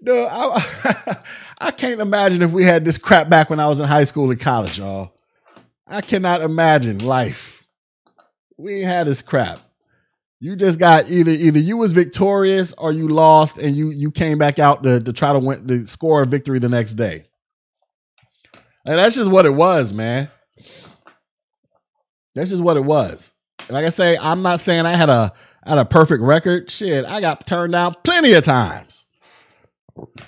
no, I, I can't imagine if we had this crap back when I was in high school and college, y'all. I cannot imagine life. We had this crap. You just got either either you was victorious or you lost, and you you came back out to, to try to win to score a victory the next day. And that's just what it was, man. That's just what it was. Like I say, I'm not saying I had a had a perfect record. Shit, I got turned down plenty of times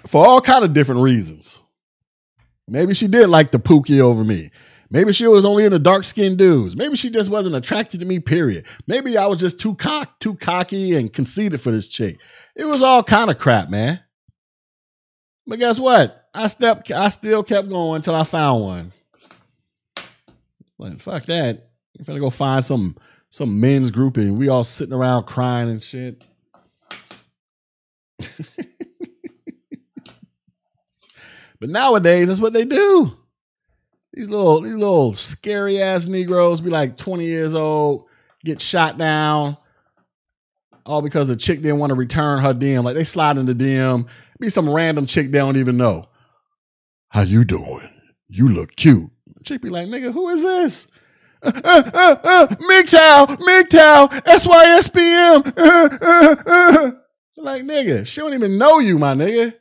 for all kind of different reasons. Maybe she did like the Pookie over me. Maybe she was only into dark skinned dudes. Maybe she just wasn't attracted to me, period. Maybe I was just too cock, too cocky and conceited for this chick. It was all kind of crap, man. But guess what? I stepped I still kept going until I found one. Like, fuck that. I'm gonna go find some some men's group and we all sitting around crying and shit. but nowadays, that's what they do. These little these little scary ass Negroes be like 20 years old, get shot down, all because the chick didn't want to return her DM. Like they slide in the DM, be some random chick they don't even know. How you doing? You look cute. Chick be like, nigga, who is this? uh, uh, uh, uh, MGTOW, MGTOW, SYSBM. Uh, uh, uh. Like, nigga, she don't even know you, my nigga.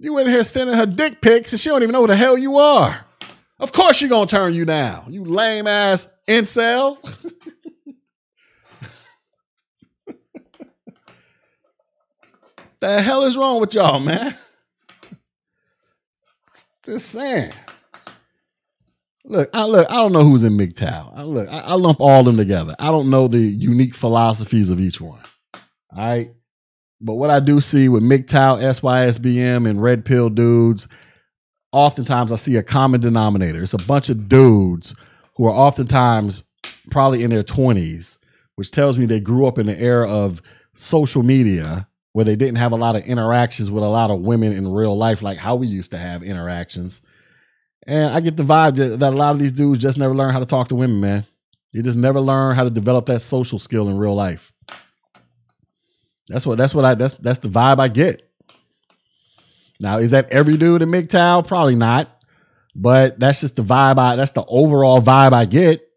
You in here sending her dick pics and she don't even know who the hell you are. Of course she gonna turn you down. You lame ass incel. the hell is wrong with y'all, man? Just saying. Look, I look. I don't know who's in MGTOW. I look. I, I lump all them together. I don't know the unique philosophies of each one. All right, but what I do see with MGTOW, SYSBM, and Red Pill dudes, oftentimes I see a common denominator. It's a bunch of dudes who are oftentimes probably in their twenties, which tells me they grew up in the era of social media where they didn't have a lot of interactions with a lot of women in real life, like how we used to have interactions. And I get the vibe that, that a lot of these dudes just never learn how to talk to women, man. You just never learn how to develop that social skill in real life. That's what that's what I that's that's the vibe I get. Now, is that every dude in MGTOW? Probably not. But that's just the vibe I that's the overall vibe I get.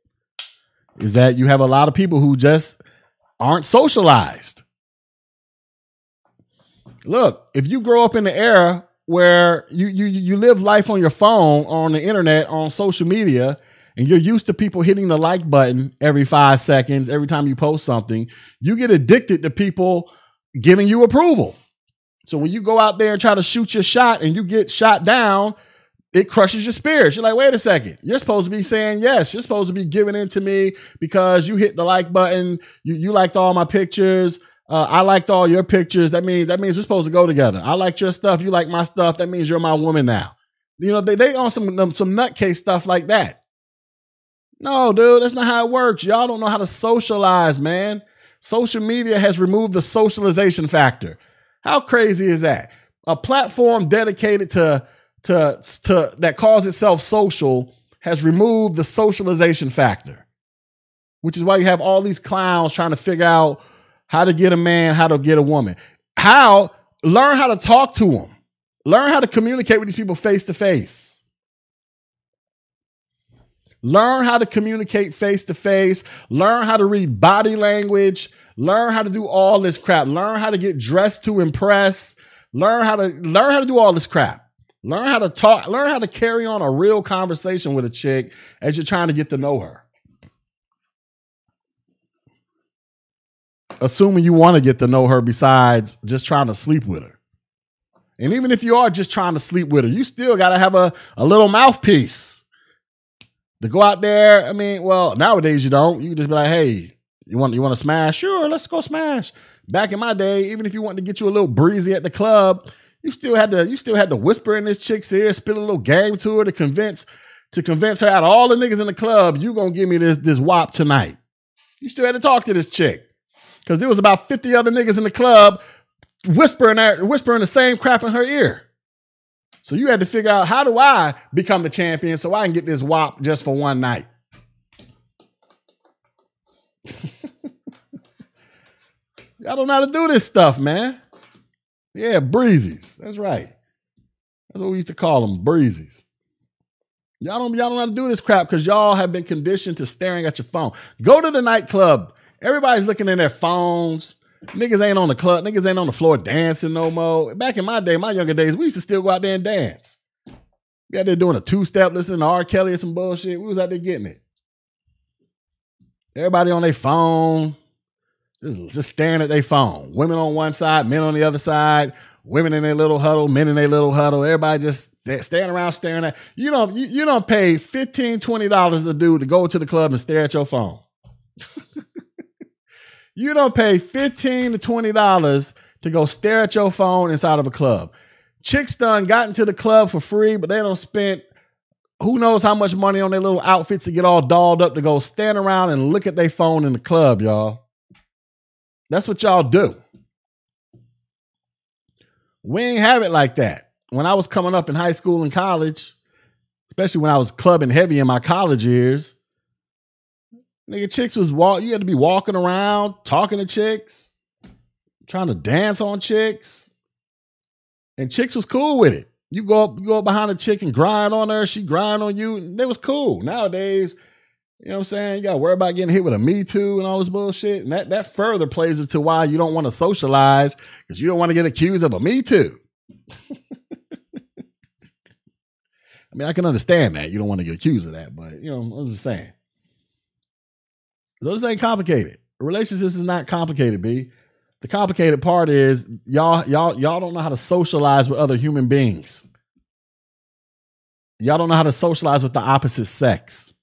Is that you have a lot of people who just aren't socialized look, if you grow up in the era where you you you live life on your phone, on the internet, on social media, and you're used to people hitting the like button every five seconds, every time you post something, you get addicted to people giving you approval. So when you go out there and try to shoot your shot and you get shot down, it crushes your spirit. You're like, wait a second. You're supposed to be saying yes. You're supposed to be giving in to me because you hit the like button. You you liked all my pictures. Uh, I liked all your pictures. That means that means we're supposed to go together. I like your stuff. You like my stuff. That means you're my woman now. You know they they on some some nutcase stuff like that. No, dude, that's not how it works. Y'all don't know how to socialize, man. Social media has removed the socialization factor. How crazy is that? A platform dedicated to to to that calls itself social has removed the socialization factor. Which is why you have all these clowns trying to figure out how to get a man, how to get a woman. How learn how to talk to them. Learn how to communicate with these people face to face. Learn how to communicate face to face. Learn how to read body language. Learn how to do all this crap. Learn how to get dressed to impress. Learn how to learn how to do all this crap. Learn how to talk. Learn how to carry on a real conversation with a chick as you're trying to get to know her. assuming you want to get to know her besides just trying to sleep with her. And even if you are just trying to sleep with her, you still got to have a, a little mouthpiece to go out there. I mean, well, nowadays you don't. You just be like, hey, you want you want to smash? Sure, let's go smash. Back in my day, even if you wanted to get you a little breezy at the club, you still had to you still had to whisper in this chick's ear, spill a little game to her to convince to convince her out of all the niggas in the club, you gonna give me this this wop tonight. You still had to talk to this chick because there was about 50 other niggas in the club whispering whispering the same crap in her ear. So you had to figure out how do I become the champion so I can get this wop just for one night. Y'all don't know how to do this stuff, man. Yeah, breezies. That's right. That's what we used to call them, breezies. Y'all don't, y'all don't know how to do this crap because y'all have been conditioned to staring at your phone. Go to the nightclub Everybody's looking in their phones. Niggas ain't on the club. Niggas ain't on the floor dancing no more. Back in my day, my younger days, we used to still go out there and dance. We out there doing a two step, listening to R. Kelly or some bullshit. We was out there getting it. Everybody on their phone, just, just staring at their phone. Women on one side, men on the other side. Women in their little huddle, men in their little huddle. Everybody just standing around staring at. You don't you, you don't pay $15, $20 a dude to go to the club and stare at your phone. You don't pay 15 to $20 to go stare at your phone inside of a club. Chicks done got into the club for free, but they don't spend who knows how much money on their little outfits to get all dolled up to go stand around and look at their phone in the club, y'all. That's what y'all do. We ain't have it like that. When I was coming up in high school and college, especially when I was clubbing heavy in my college years, Nigga, chicks was walk. You had to be walking around talking to chicks, trying to dance on chicks, and chicks was cool with it. You go up, you go up behind a chick and grind on her. She grind on you. And it was cool. Nowadays, You know what I'm saying? You got to worry about getting hit with a Me Too and all this bullshit. And that, that further plays into why you don't want to socialize because you don't want to get accused of a Me Too. I mean, I can understand that. You don't want to get accused of that, but, you know, I'm just saying. Those ain't complicated. Relationships is not complicated, B. The complicated part is y'all, y'all, y'all don't know how to socialize with other human beings. Y'all don't know how to socialize with the opposite sex.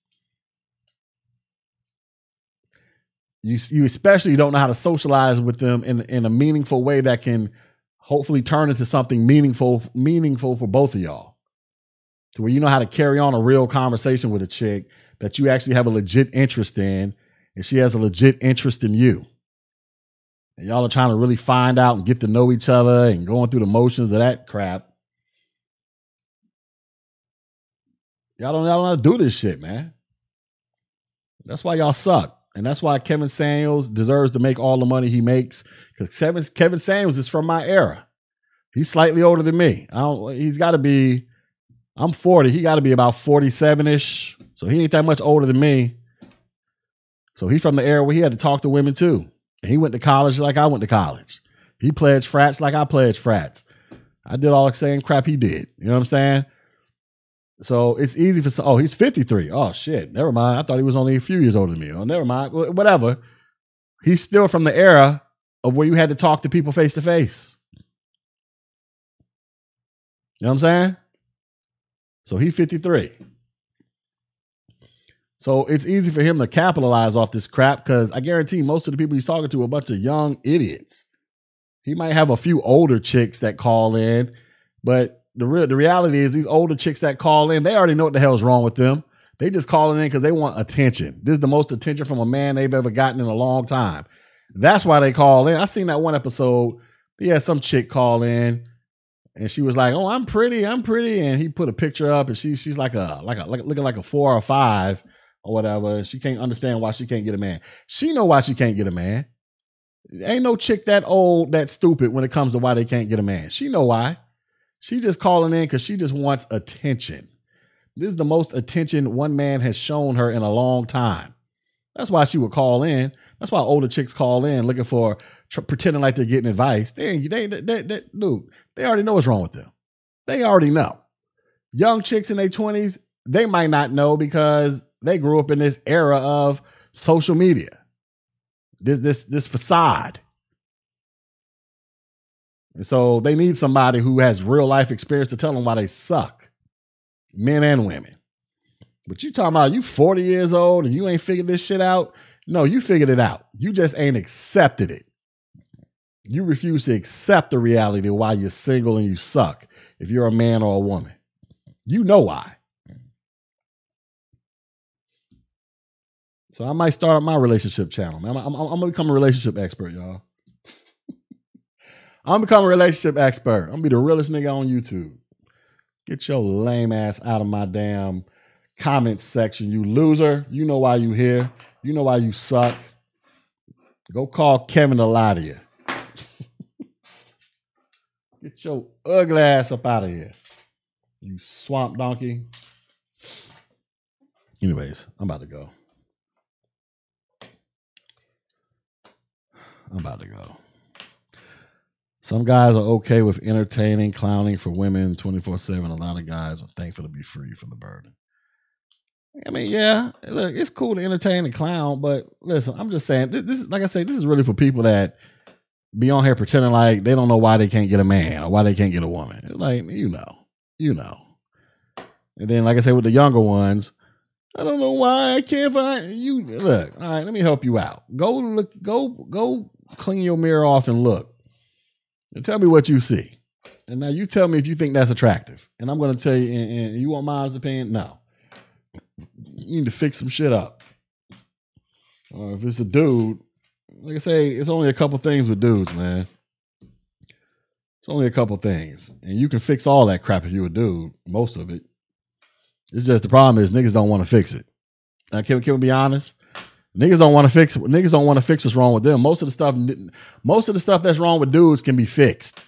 You, you especially don't know how to socialize with them in, in a meaningful way that can hopefully turn into something meaningful meaningful for both of y'all. To where you know how to carry on a real conversation with a chick that you actually have a legit interest in and she has a legit interest in you. And y'all are trying to really find out and get to know each other and going through the motions of that crap. Y'all don't, y'all don't know how to do this shit, man. That's why y'all suck. And that's why Kevin Samuels deserves to make all the money he makes. Because Kevin, Kevin Samuels is from my era. He's slightly older than me. I don't, he's got to be, I'm 40. He got to be about 47 ish. So he ain't that much older than me. So he's from the era where he had to talk to women too. And he went to college like I went to college. He pledged frats like I pledged frats. I did all the same crap he did. You know what I'm saying? So it's easy for oh he's 53. Oh shit, never mind. I thought he was only a few years older than me. Oh, never mind. Whatever. He's still from the era of where you had to talk to people face to face. You know what I'm saying? So he's 53. So it's easy for him to capitalize off this crap because I guarantee most of the people he's talking to are a bunch of young idiots. He might have a few older chicks that call in, but the real the reality is these older chicks that call in, they already know what the hell's wrong with them. They just calling in because they want attention. This is the most attention from a man they've ever gotten in a long time. That's why they call in. I seen that one episode. He had some chick call in and she was like, "Oh, I'm pretty, I'm pretty," and he put a picture up, and she she's like a like a like looking like a four or five, or whatever. She can't understand why she can't get a man. She know why she can't get a man. Ain't no chick that old, that stupid when it comes to why they can't get a man. She know why. She just calling in because she just wants attention. This is the most attention one man has shown her in a long time. That's why she would call in. That's why older chicks call in looking for tr- pretending like they're getting advice. They, they, they, they, they, dude, they already know what's wrong with them. They already know. Young chicks in their twenties, they might not know because they grew up in this era of social media, this this this facade. So they need somebody who has real life experience to tell them why they suck, men and women. But you talking about you 40 years old and you ain't figured this shit out? No, you figured it out. You just ain't accepted it. You refuse to accept the reality of why you're single and you suck if you're a man or a woman. You know why. So I might start up my relationship channel. Man. I'm, I'm, I'm gonna become a relationship expert, y'all. I'm become a relationship expert. I'm gonna be the realest nigga on YouTube. Get your lame ass out of my damn comment section, you loser. You know why you here. You know why you suck. Go call Kevin to lie to you. Get your ugly ass up out of here. You swamp donkey. Anyways, I'm about to go. I'm about to go. Some guys are okay with entertaining, clowning for women 24 7. A lot of guys are thankful to be free from the burden. I mean, yeah, look, it's cool to entertain and clown, but listen, I'm just saying, this, this is like I say, this is really for people that be on here pretending like they don't know why they can't get a man or why they can't get a woman. It's like, you know, you know. And then, like I said, with the younger ones, I don't know why I can't find you. Look, all right, let me help you out. Go look, go, go clean your mirror off and look. And tell me what you see. And now you tell me if you think that's attractive. And I'm going to tell you, and, and you want my opinion? No. You need to fix some shit up. Or if it's a dude, like I say, it's only a couple things with dudes, man. It's only a couple things. And you can fix all that crap if you're a dude, most of it. It's just the problem is niggas don't want to fix it. Now, can, can we be honest? Niggas don't want to fix niggas don't want to fix what's wrong with them. Most of the stuff most of the stuff that's wrong with dudes can be fixed.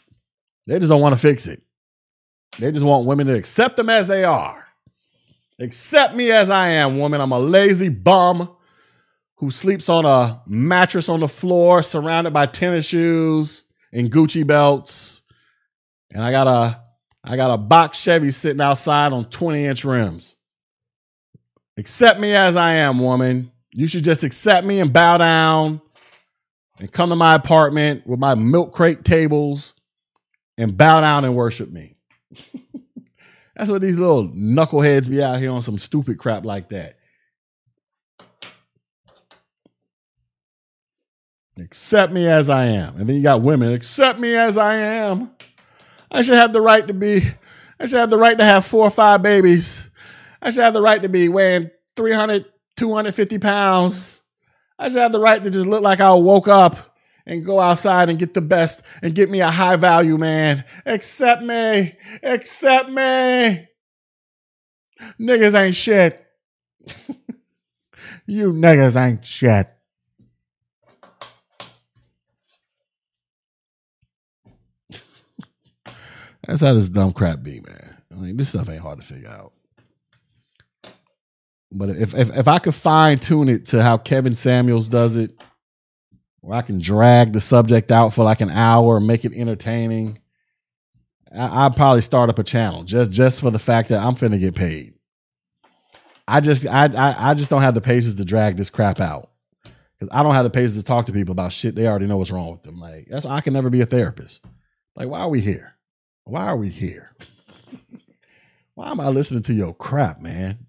They just don't want to fix it. They just want women to accept them as they are. Accept me as I am, woman. I'm a lazy bum who sleeps on a mattress on the floor surrounded by tennis shoes and Gucci belts. And I got a I got a box Chevy sitting outside on 20 inch rims. Accept me as I am, woman. You should just accept me and bow down and come to my apartment with my milk crate tables and bow down and worship me. That's what these little knuckleheads be out here on some stupid crap like that. Accept me as I am. And then you got women, accept me as I am. I should have the right to be, I should have the right to have four or five babies. I should have the right to be weighing 300, 250 pounds. I should have the right to just look like I woke up and go outside and get the best and get me a high value man. Accept me. Accept me. Niggas ain't shit. you niggas ain't shit. That's how this dumb crap be, man. I mean, this stuff ain't hard to figure out. But if if, if I could fine tune it to how Kevin Samuels does it, where I can drag the subject out for like an hour and make it entertaining, I, would probably start up a channel just just for the fact that I'm finna get paid. I just I, I I just don't have the patience to drag this crap out because I don't have the patience to talk to people about shit they already know what's wrong with them. Like that's I can never be a therapist. Like why are we here? Why are we here? why am I listening to your crap, man?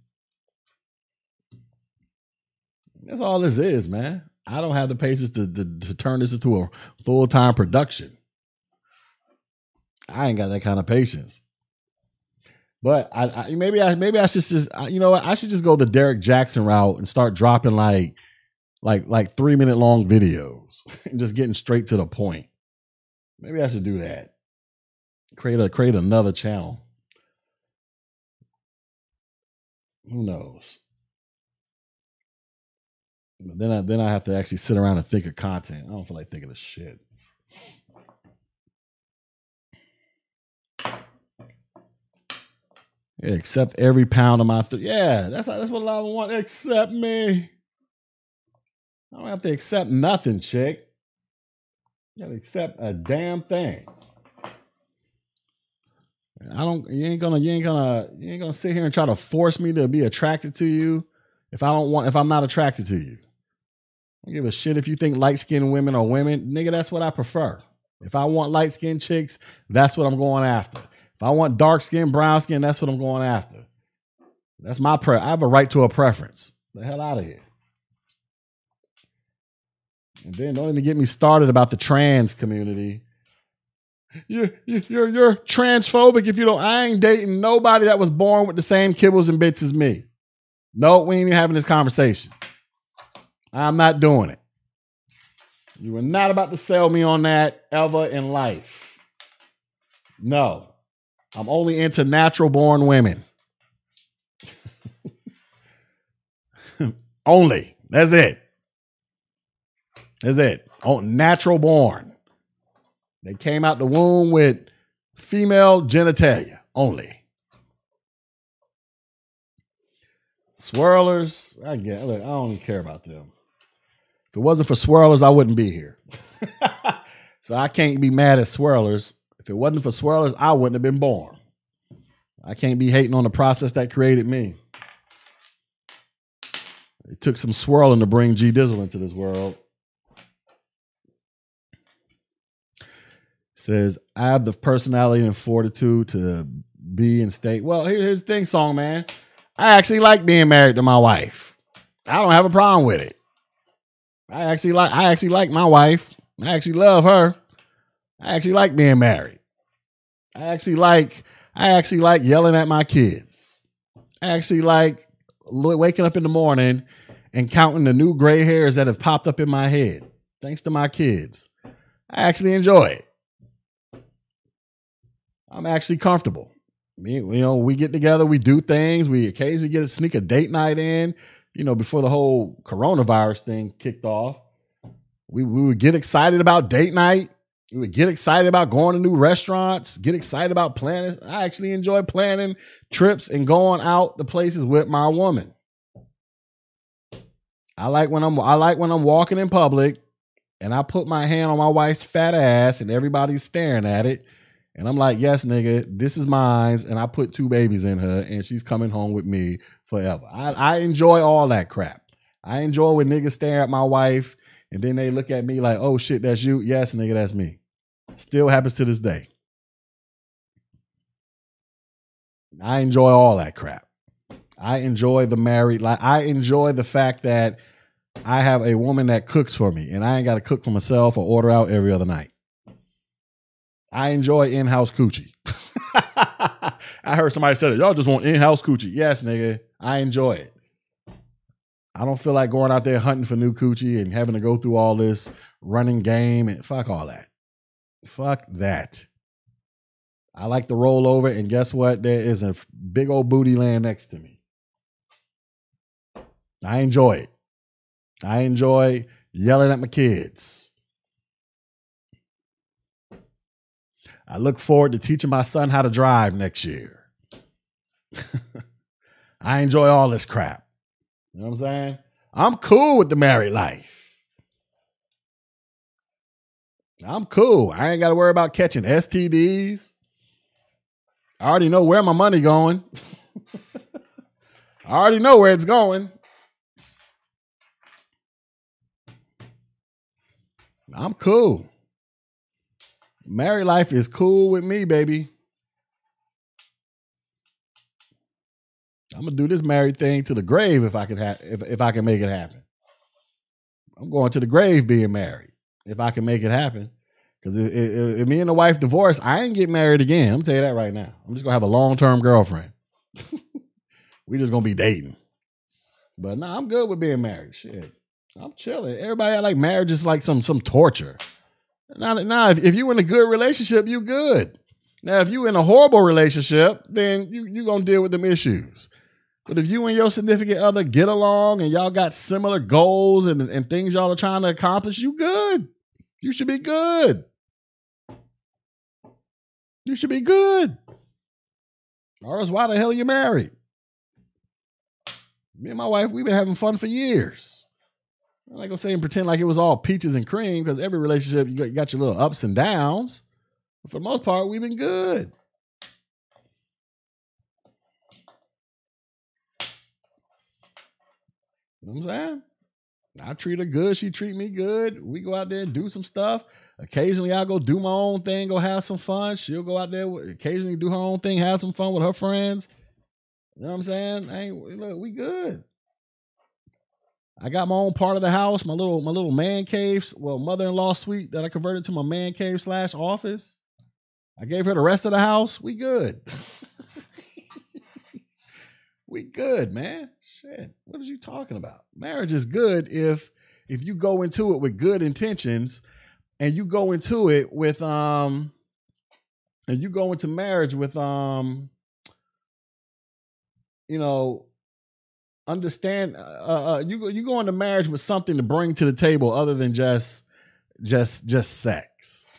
That's all this is, man. I don't have the patience to, to, to turn this into a full time production. I ain't got that kind of patience. But I, I, maybe I maybe I should just you know what I should just go the Derrick Jaxn route and start dropping like like like three minute long videos and just getting straight to the point. Maybe I should do that. Create a create another channel. Who knows? Then I then I have to actually sit around and think of content. I don't feel like thinking of shit. Yeah, accept every pound of my th- yeah. That's that's what a lot of want. Accept me. I don't have to accept nothing, chick. You gotta accept a damn thing. I don't. You ain't gonna. You ain't gonna. You ain't gonna sit here and try to force me to be attracted to you if I don't want. If I'm not attracted to you. I give a shit if you think light skinned women are women. Nigga, that's what I prefer. If I want light skinned chicks, that's what I'm going after. If I want dark skin, brown skin, that's what I'm going after. That's my pre. I have a right to a preference. The hell out of here. And then don't even get me started about the trans community. You're, you're, you're transphobic if you don't. I ain't dating nobody that was born with the same kibbles and bits as me. No, we ain't even having this conversation. I'm not doing it. You were not about to sell me on that ever in life. No. I'm only into natural born women. only. That's it. That's it. Oh, natural born. They came out the womb with female genitalia only. Swirlers, I get. Look, I don't even care about them. If it wasn't for swirlers, I wouldn't be here. so I can't be mad at swirlers. If it wasn't for swirlers, I wouldn't have been born. I can't be hating on the process that created me. It took some swirling to bring G Dizzle into this world. says, I have the personality and fortitude to be and stay. Well, here's the thing, song man. I actually like being married to my wife. I don't have a problem with it. I actually like I actually like my wife. I actually love her. I actually like being married. I actually like I actually like yelling at my kids. I actually like waking up in the morning and counting the new gray hairs that have popped up in my head thanks to my kids. I actually enjoy it. I'm actually comfortable. Me, you know, we get together, we do things, we occasionally get a sneak a date night in you know, before the whole coronavirus thing kicked off, we, we would get excited about date night. We would get excited about going to new restaurants, get excited about planning. I actually enjoy planning trips and going out the places with my woman. I like when I'm I like when I'm walking in public and I put my hand on my wife's fat ass and everybody's staring at it. And I'm like, yes, nigga, this is mine. And I put two babies in her and she's coming home with me forever. I, I enjoy all that crap. I enjoy when niggas stare at my wife and then they look at me like, oh shit, that's you. Yes, nigga, that's me. Still happens to this day. I enjoy all that crap. I enjoy the married like I enjoy the fact that I have a woman that cooks for me and I ain't got to cook for myself or order out every other night. I enjoy in-house coochie. I heard somebody said it. Y'all just want in-house coochie. Yes, nigga. I enjoy it. I don't feel like going out there hunting for new coochie and having to go through all this running game and fuck all that. Fuck that. I like to roll over and guess what? There is a big old booty land next to me. I enjoy it. I enjoy yelling at my kids. I look forward to teaching my son how to drive next year. I enjoy all this crap. You know what I'm saying? I'm cool with the married life. I'm cool. I ain't got to worry about catching STDs. I already know where my money going. I already know where it's going. I'm cool. Married life is cool with me, baby. I'm gonna do this married thing to the grave if I can have if if I can make it happen. I'm going to the grave being married if I can make it happen. Because if, if, if, me and the wife divorce, I ain't get married again. I'm tell you that right now. I'm just gonna have a long term girlfriend. we just gonna be dating. But no, nah, I'm good with being married. Shit. I'm chilling. Everybody I like marriage is like some some torture. Now, now if, if you in a good relationship, you good. Now, if you're in a horrible relationship, then you you gonna deal with them issues. But if you and your significant other get along and y'all got similar goals and, and things y'all are trying to accomplish, you good. You should be good. You should be good. Or else why the hell are you married? Me and my wife, we've been having fun for years. I'm not gonna say and pretend like it was all peaches and cream because every relationship you got, you got your little ups and downs. But for the most part, we've been good. You know what I'm saying? I treat her good. She treat me good. We go out there and do some stuff. Occasionally, I go do my own thing, go have some fun. She'll go out there, occasionally do her own thing, have some fun with her friends. You know what I'm saying? Hey, look, we good. I got my own part of the house, my little my little man cave, well, mother-in-law suite that I converted to my man cave slash office. I gave her the rest of the house. We good. we good, man. Shit. What are you talking about? Marriage is good if if you go into it with good intentions and you go into it with um and you go into marriage with um you know understand uh, uh, uh, you you go into marriage with something to bring to the table other than just just just sex.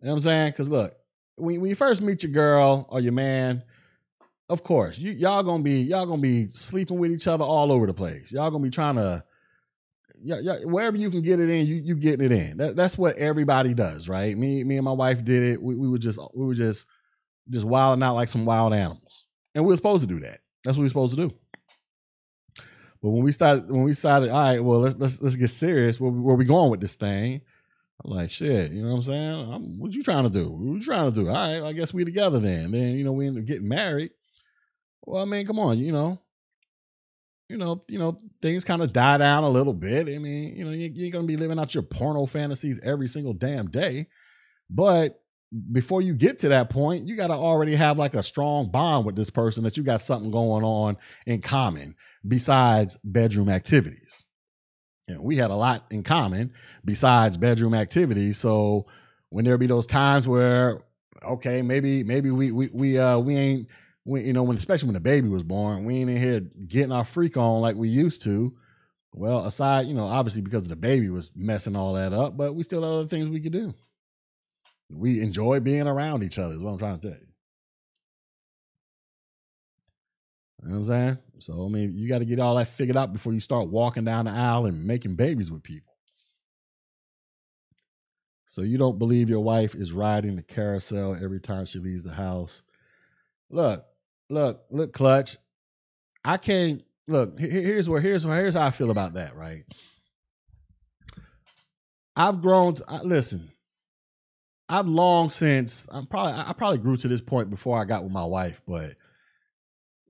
You know what I'm saying? Because look, when, when you first meet your girl or your man, of course, you y'all gonna be y'all gonna be sleeping with each other all over the place. Y'all gonna be trying to yeah, yeah, wherever you can get it in, you you getting it in. That, that's what everybody does, right? Me me and my wife did it. We, we were just we were just just wilding out like some wild animals, and we were supposed to do that. That's what we are supposed to do. But when we started, when we started, all right, well, let's let's let's get serious. Where, where we going with this thing? I'm like, shit, you know what I'm saying? I'm, what you trying to do? What you trying to do? All right, I guess we together then. Then you know we end up getting married. Well, I mean, come on, you know, you know, you know, things kind of die down a little bit. I mean, you know, you, you're gonna be living out your porno fantasies every single damn day, but before you get to that point, you got to already have like a strong bond with this person that you got something going on in common besides bedroom activities. And we had a lot in common besides bedroom activities. So when there be those times where, okay, maybe maybe we we we uh we ain't we, you know when especially when the baby was born, we ain't in here getting our freak on like we used to. Well, aside, you know, obviously because the baby was messing all that up, but we still had other things we could do. We enjoy being around each other, is what I'm trying to tell you. You know what I'm saying? So, I mean, you got to get all that figured out before you start walking down the aisle and making babies with people. So, you don't believe your wife is riding the carousel every time she leaves the house. Look, look, look, Clutch. I can't, look, here's where, here's where, here's how I feel about that, right? I've grown, to, listen, I've long since, I'm probably, I probably grew to this point before I got with my wife, but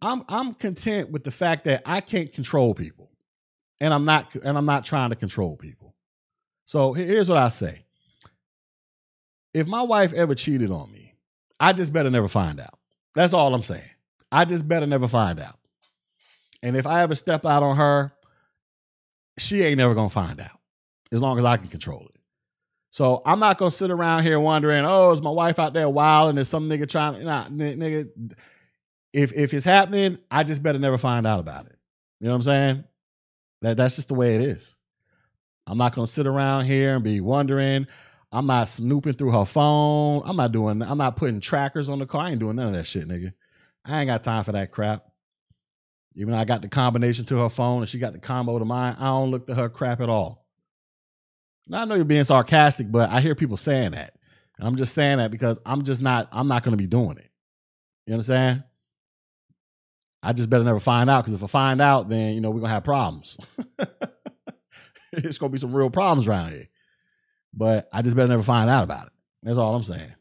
I'm I'm content with the fact that I can't control people, and I'm not and I'm not trying to control people. So here's what I say: If my wife ever cheated on me, I just better never find out. That's all I'm saying. I just better never find out. And if I ever step out on her, she ain't never gonna find out, as long as I can control it. So I'm not gonna sit around here wondering, oh, is my wife out there wild and is some nigga trying? Nah, nigga if if it's happening, I just better never find out about it. You know what I'm saying? That that's just the way it is. I'm not gonna sit around here and be wondering. I'm not snooping through her phone. I'm not doing. I'm not putting trackers on the car. I ain't doing none of that shit, nigga. I ain't got time for that crap. Even though I got the combination to her phone and she got the combo to mine, I don't look to her crap at all. Now I know you're being sarcastic, but I hear people saying that. And I'm just saying that because I'm just not. I'm not to be doing it. You understand? I just better never find out because if I find out, then you know we're gonna have problems. it's gonna be some real problems around here. But I just better never find out about it. That's all I'm saying.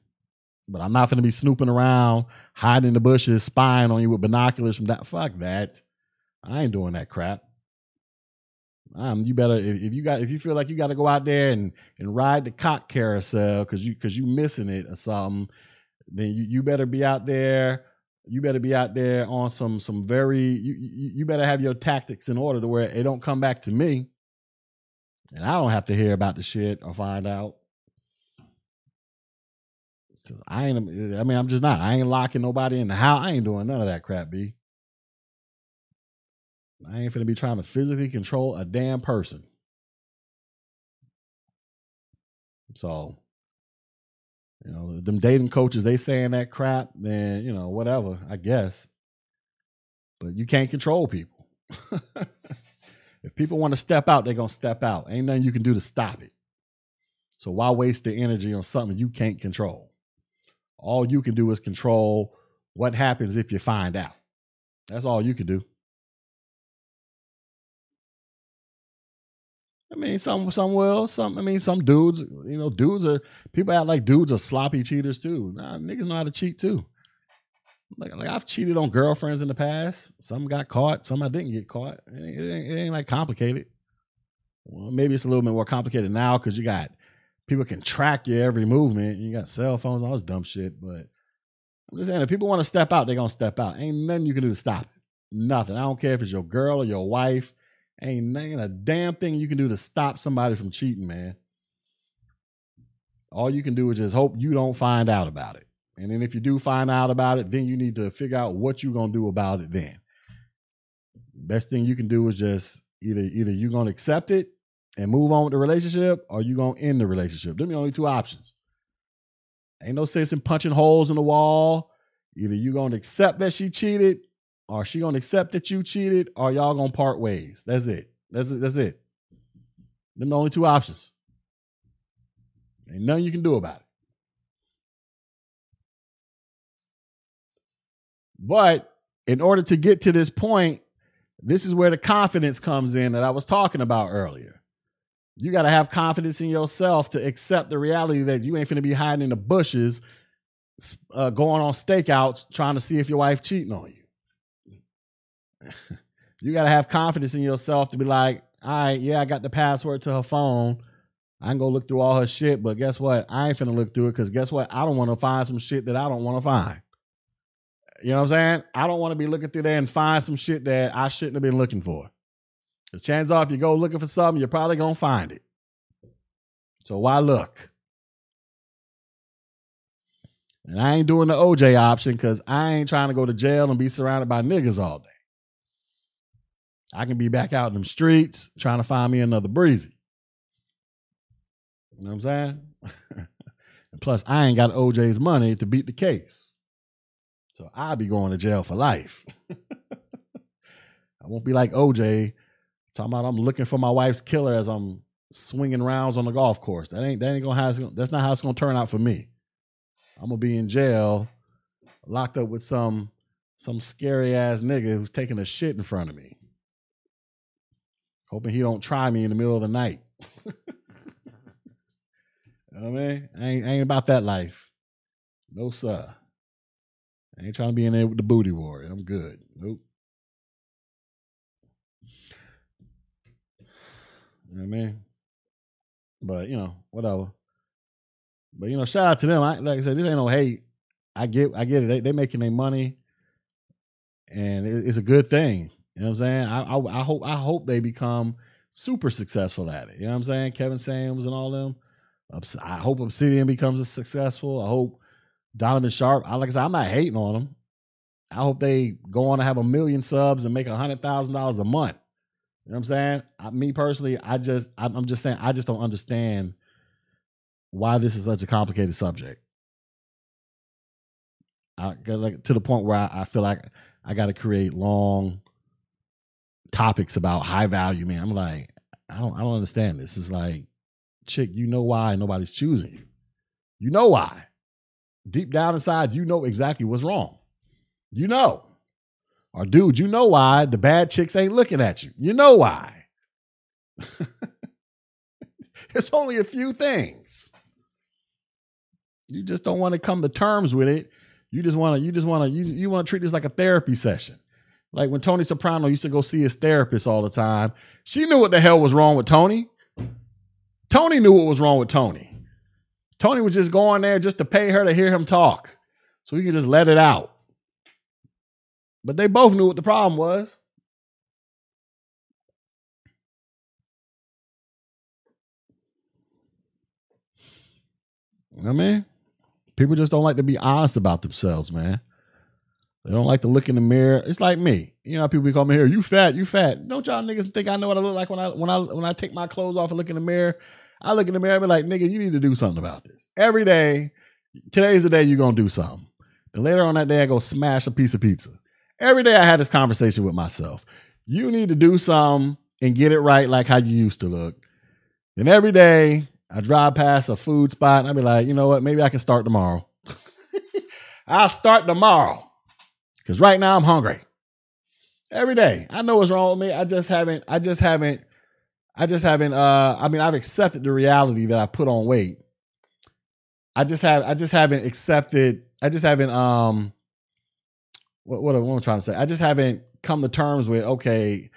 But I'm not gonna be snooping around, hiding in the bushes, spying on you with binoculars from that. Fuck that. I ain't doing that crap. Um, you better if, if you got if you feel like you got to go out there and and ride the cock carousel because you because you missing it or something, then you you better be out there you better be out there on some some very you, you better have your tactics in order to where it don't come back to me. And i don't have to hear about the shit or find out. Because i ain't i mean i'm just not. I ain't locking nobody in the house i ain't doing none of that crap b. I ain't finna be trying to physically control a damn person. So you know, them dating coaches, they saying that crap, then, you know, whatever, I guess. But you can't control people. if people want to step out, they're going to step out. Ain't nothing you can do to stop it. So why waste the energy on something you can't control? All you can do is control what happens if you find out. That's all you can do. I mean, some some will, some I mean, some dudes, you know, dudes are people act like dudes are sloppy cheaters too. Nah, niggas know how to cheat too. Like, like I've cheated on girlfriends in the past. Some got caught, some I didn't get caught. It ain't, it ain't, it ain't like complicated. Well, maybe it's a little bit more complicated now because you got people can track your every movement. You got cell phones, all this dumb shit. But I'm just saying, if people want to step out, they're gonna step out. Ain't nothing you can do to stop it. Nothing. I don't care if it's your girl or your wife Ain't, ain't a damn thing you can do to stop somebody from cheating, man. All you can do is just hope you don't find out about it. And then if you do find out about it, then you need to figure out what you're gonna do about it then. Best thing you can do is just either either you're gonna accept it and move on with the relationship, or you're gonna end the relationship. Them the only two options. Ain't no sense in punching holes in the wall. Either you're gonna accept that she cheated are she gonna accept that you cheated, or y'all gonna part ways? That's it. That's it. That's it. Them the only two options. Ain't nothing you can do about it. But in order to get to this point, this is where the confidence comes in that I was talking about earlier. You got to have confidence in yourself to accept the reality that you ain't finna be hiding in the bushes, uh, going on stakeouts, trying to see if your wife cheating on you. you got to have confidence in yourself to be like, all right, yeah, I got the password to her phone. I can go look through all her shit, but guess what? I ain't finna look through it because guess what? I don't want to find some shit that I don't want to find. You know what I'm saying? I don't want to be looking through there and find some shit that I shouldn't have been looking for. Because chances are, if you go looking for something, you're probably to find it. So why look? And I ain't doing the OJ option because I ain't trying to go to jail and be surrounded by niggas all day. I can be back out in them streets trying to find me another breezy. You know what I'm saying? Plus, I ain't got OJ's money to beat the case. So I'll be going to jail for life. I won't be like OJ talking about I'm looking for my wife's killer as I'm swinging rounds on the golf course. That ain't that ain't gonna, that's not how it's gonna turn out for me. I'm gonna be in jail, locked up with some some scary ass nigga who's taking a shit in front of me. Hoping he don't try me in the middle of the night. you know I mean? I ain't, I ain't about that life. No sir. I ain't trying to be in there with the booty war. I'm good. Nope. You know I mean? But you know, whatever. But you know, shout out to them. I, like I said, this ain't no hate. I get, I get it. They they making their money, and it, it's a good thing. You know what I'm saying? I, I, I hope I hope they become super successful at it. You know what I'm saying? Kevin Samuels and all them. I hope Obsidian becomes successful. I hope Donovan Sharpe. I like I said, I'm not hating on them. I hope they go on to have a million subs and make a hundred thousand dollars a month. You know what I'm saying? I, me personally, I just I'm just saying I just don't understand why this is such a complicated subject. I like to the point where I, I feel like I got to create long topics about high value man. I'm like, I don't I don't understand this. It's like, chick, you know why nobody's choosing you. You know why. Deep down inside, you know exactly what's wrong. You know. Or dude, you know why the bad chicks ain't looking at you. You know why. it's only a few things. You just don't want to come to terms with it. You just want to, you just want to, you, you want to treat this like a therapy session. Like when Tony Soprano used to go see his therapist all the time, she knew what the hell was wrong with Tony. Tony knew what was wrong with Tony. Tony was just going there just to pay her to hear him talk so he could just let it out. But they both knew what the problem was. You know what I mean, people just don't like to be honest about themselves, man. They don't like to look in the mirror. It's like me. You know, people be calling me here, you fat, you fat. Don't y'all niggas think I know what I look like when I when I when I take my clothes off and look in the mirror? I look in the mirror and be like, nigga, you need to do something about this. Every day, today's the day you're gonna do something. Then later on that day, I go smash a piece of pizza. Every day I had this conversation with myself. You need to do something and get it right like how you used to look. And every day I drive past a food spot and I be like, you know what? Maybe I can start tomorrow. I'll start tomorrow. Cause right now I'm hungry. Every day. I know what's wrong with me. I just haven't, I just haven't, I just haven't uh I mean I've accepted the reality that I put on weight. I just have I just haven't accepted I just haven't um what what, what am I trying to say? I just haven't come to terms with okay,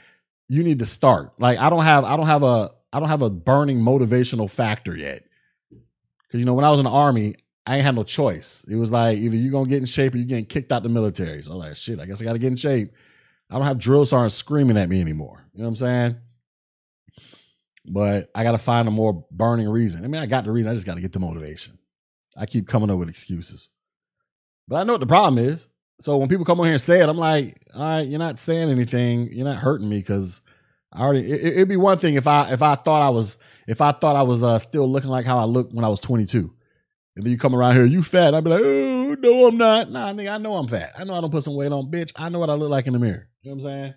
you need to start. Like I don't have I don't have a I don't have a burning motivational factor yet. Cause you know when I was in the army, I ain't had no choice. It was like either you're gonna get in shape or you're getting kicked out the military. So I'm like, shit, I guess I gotta get in shape. I don't have drill sergeants screaming at me anymore. You know what I'm saying? But I gotta find a more burning reason. I mean, I got the reason, I just gotta get the motivation. I keep coming up with excuses. But I know what the problem is. So when people come on here and say it, I'm like, all right, you're not saying anything. You're not hurting me because I already. It, would be one thing if I if I thought I was if I thought I was uh, still looking like how I looked when I was 22, and then you come around here, you fat. I'd be like, oh no, I'm not. Nah, nigga, I know I'm fat. I know I don't put some weight on, bitch. I know what I look like in the mirror. You know what I'm saying?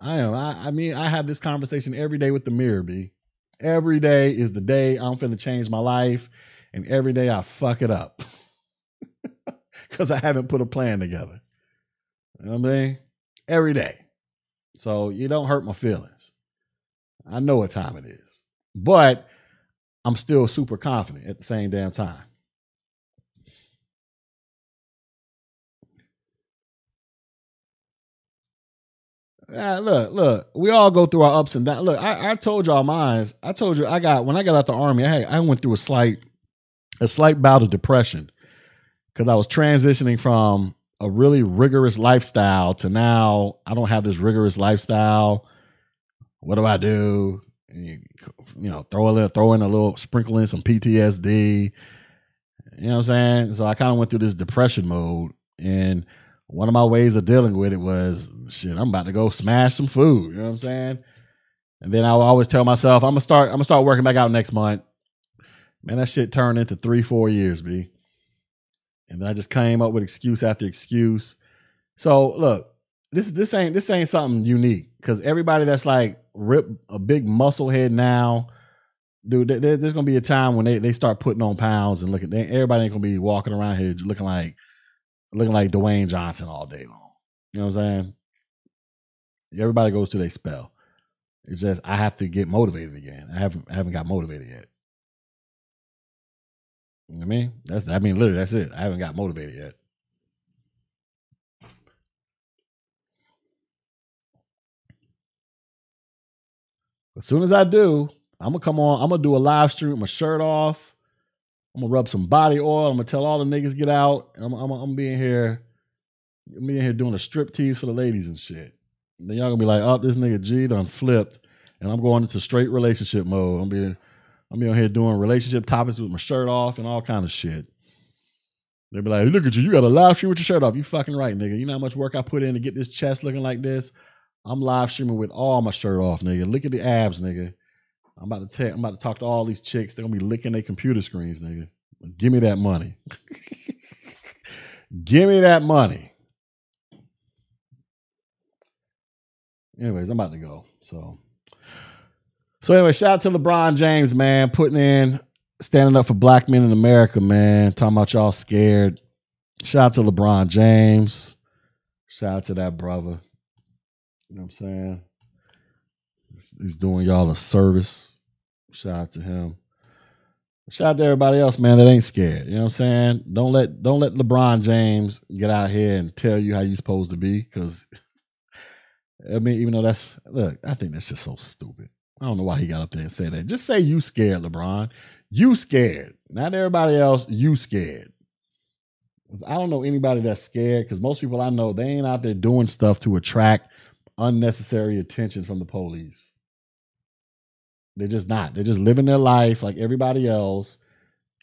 I am. I, I mean, I have this conversation every day with the mirror, b. Every day is the day I'm finna change my life, and every day I fuck it up. because I haven't put a plan together. You know what I mean? Every day. So you don't hurt my feelings. I know what time it is. But I'm still super confident at the same damn time. Yeah, look, look, we all go through our ups and downs. Look, I, I told y'all mine. I told you I got when I got out the army, I had, I went through a slight a slight bout of depression because I was transitioning from a really rigorous lifestyle to now I don't have this rigorous lifestyle. What do I do? You, you, know, throw a little, throw in a little, sprinkle in some PTSD. You know what I'm saying? So I kind of went through this depression mode, and one of my ways of dealing with it was, shit, I'm about to go smash some food. You know what I'm saying? And then I always tell myself, I'm gonna start, I'm gonna start working back out next month. Man, that shit turned into three, four years, B. And then I just came up with excuse after excuse. So look, this this ain't this ain't something unique because everybody that's like rip a big muscle head now, dude. There, there's gonna be a time when they, they start putting on pounds and looking. They, everybody ain't gonna be walking around here looking like looking like Dwayne Johnson all day long. You know what I'm saying? Everybody goes to their spell. It's just I have to get motivated again. I haven't I haven't got motivated yet. You know what I mean? That's I mean literally that's it. I haven't got motivated yet. As soon as I do, I'm gonna come on. I'm gonna do a live stream with my shirt off. I'm gonna rub some body oil. I'm gonna tell all the niggas get out. I'm, I'm, I'm here. I'm being here doing a strip tease for the ladies and shit. And then y'all gonna be like, "Oh, this nigga G done flipped," and I'm going into straight relationship mode. I'm being, I'm being here doing relationship topics with my shirt off and all kind of shit. They'll be like, "Look at you! You got a live stream with your shirt off. You fucking right, nigga. You know how much work I put in to get this chest looking like this." I'm live streaming with all my shirt off, nigga. Look at the abs, nigga. I'm about to tell, I'm about to talk to all these chicks. They're gonna be licking their computer screens, nigga. Give me that money. Give me that money. Anyways, I'm about to go. So, so anyway, shout out to LeBron James, man, putting in, standing up for black men in America, man. Talking about y'all scared. Shout out to LeBron James. Shout out to that brother. You know what I'm saying? He's doing y'all a service. Shout out to him. Shout out to everybody else, man, that ain't scared. You know what I'm saying? Don't let don't let LeBron James get out here and tell you how you're supposed to be. Cause I mean, even though that's look, I think that's just so stupid. I don't know why he got up there and said that. Just say you scared, LeBron. You scared. Not everybody else, you scared. I don't know anybody that's scared because most people I know, they ain't out there doing stuff to attract unnecessary attention from the police. They're just not. They're just living their life like everybody else.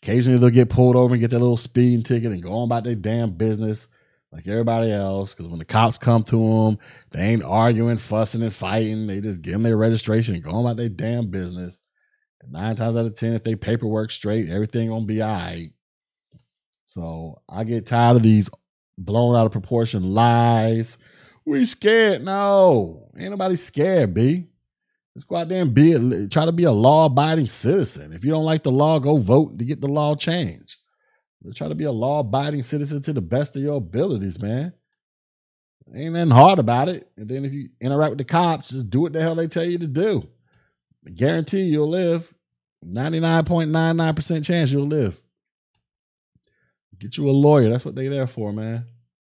Occasionally they'll get pulled over and get their little speeding ticket and go on about their damn business like everybody else. Because when the cops come to them, they ain't arguing, fussing, and fighting. They just give them their registration and go on about their damn business. And nine times out of ten, if they paperwork straight, everything gonna be all right. So I get tired of these blown out of proportion lies we scared. No, ain't nobody scared, B. Let's go out there and be a, try to be a law abiding citizen. If you don't like the law, go vote to get the law changed. Try to be a law abiding citizen to the best of your abilities, man. Ain't nothing hard about it. And then if you interact with the cops, just do what the hell they tell you to do. I guarantee you'll live. 99.99% chance you'll live. Get you a lawyer. That's what they there for, man.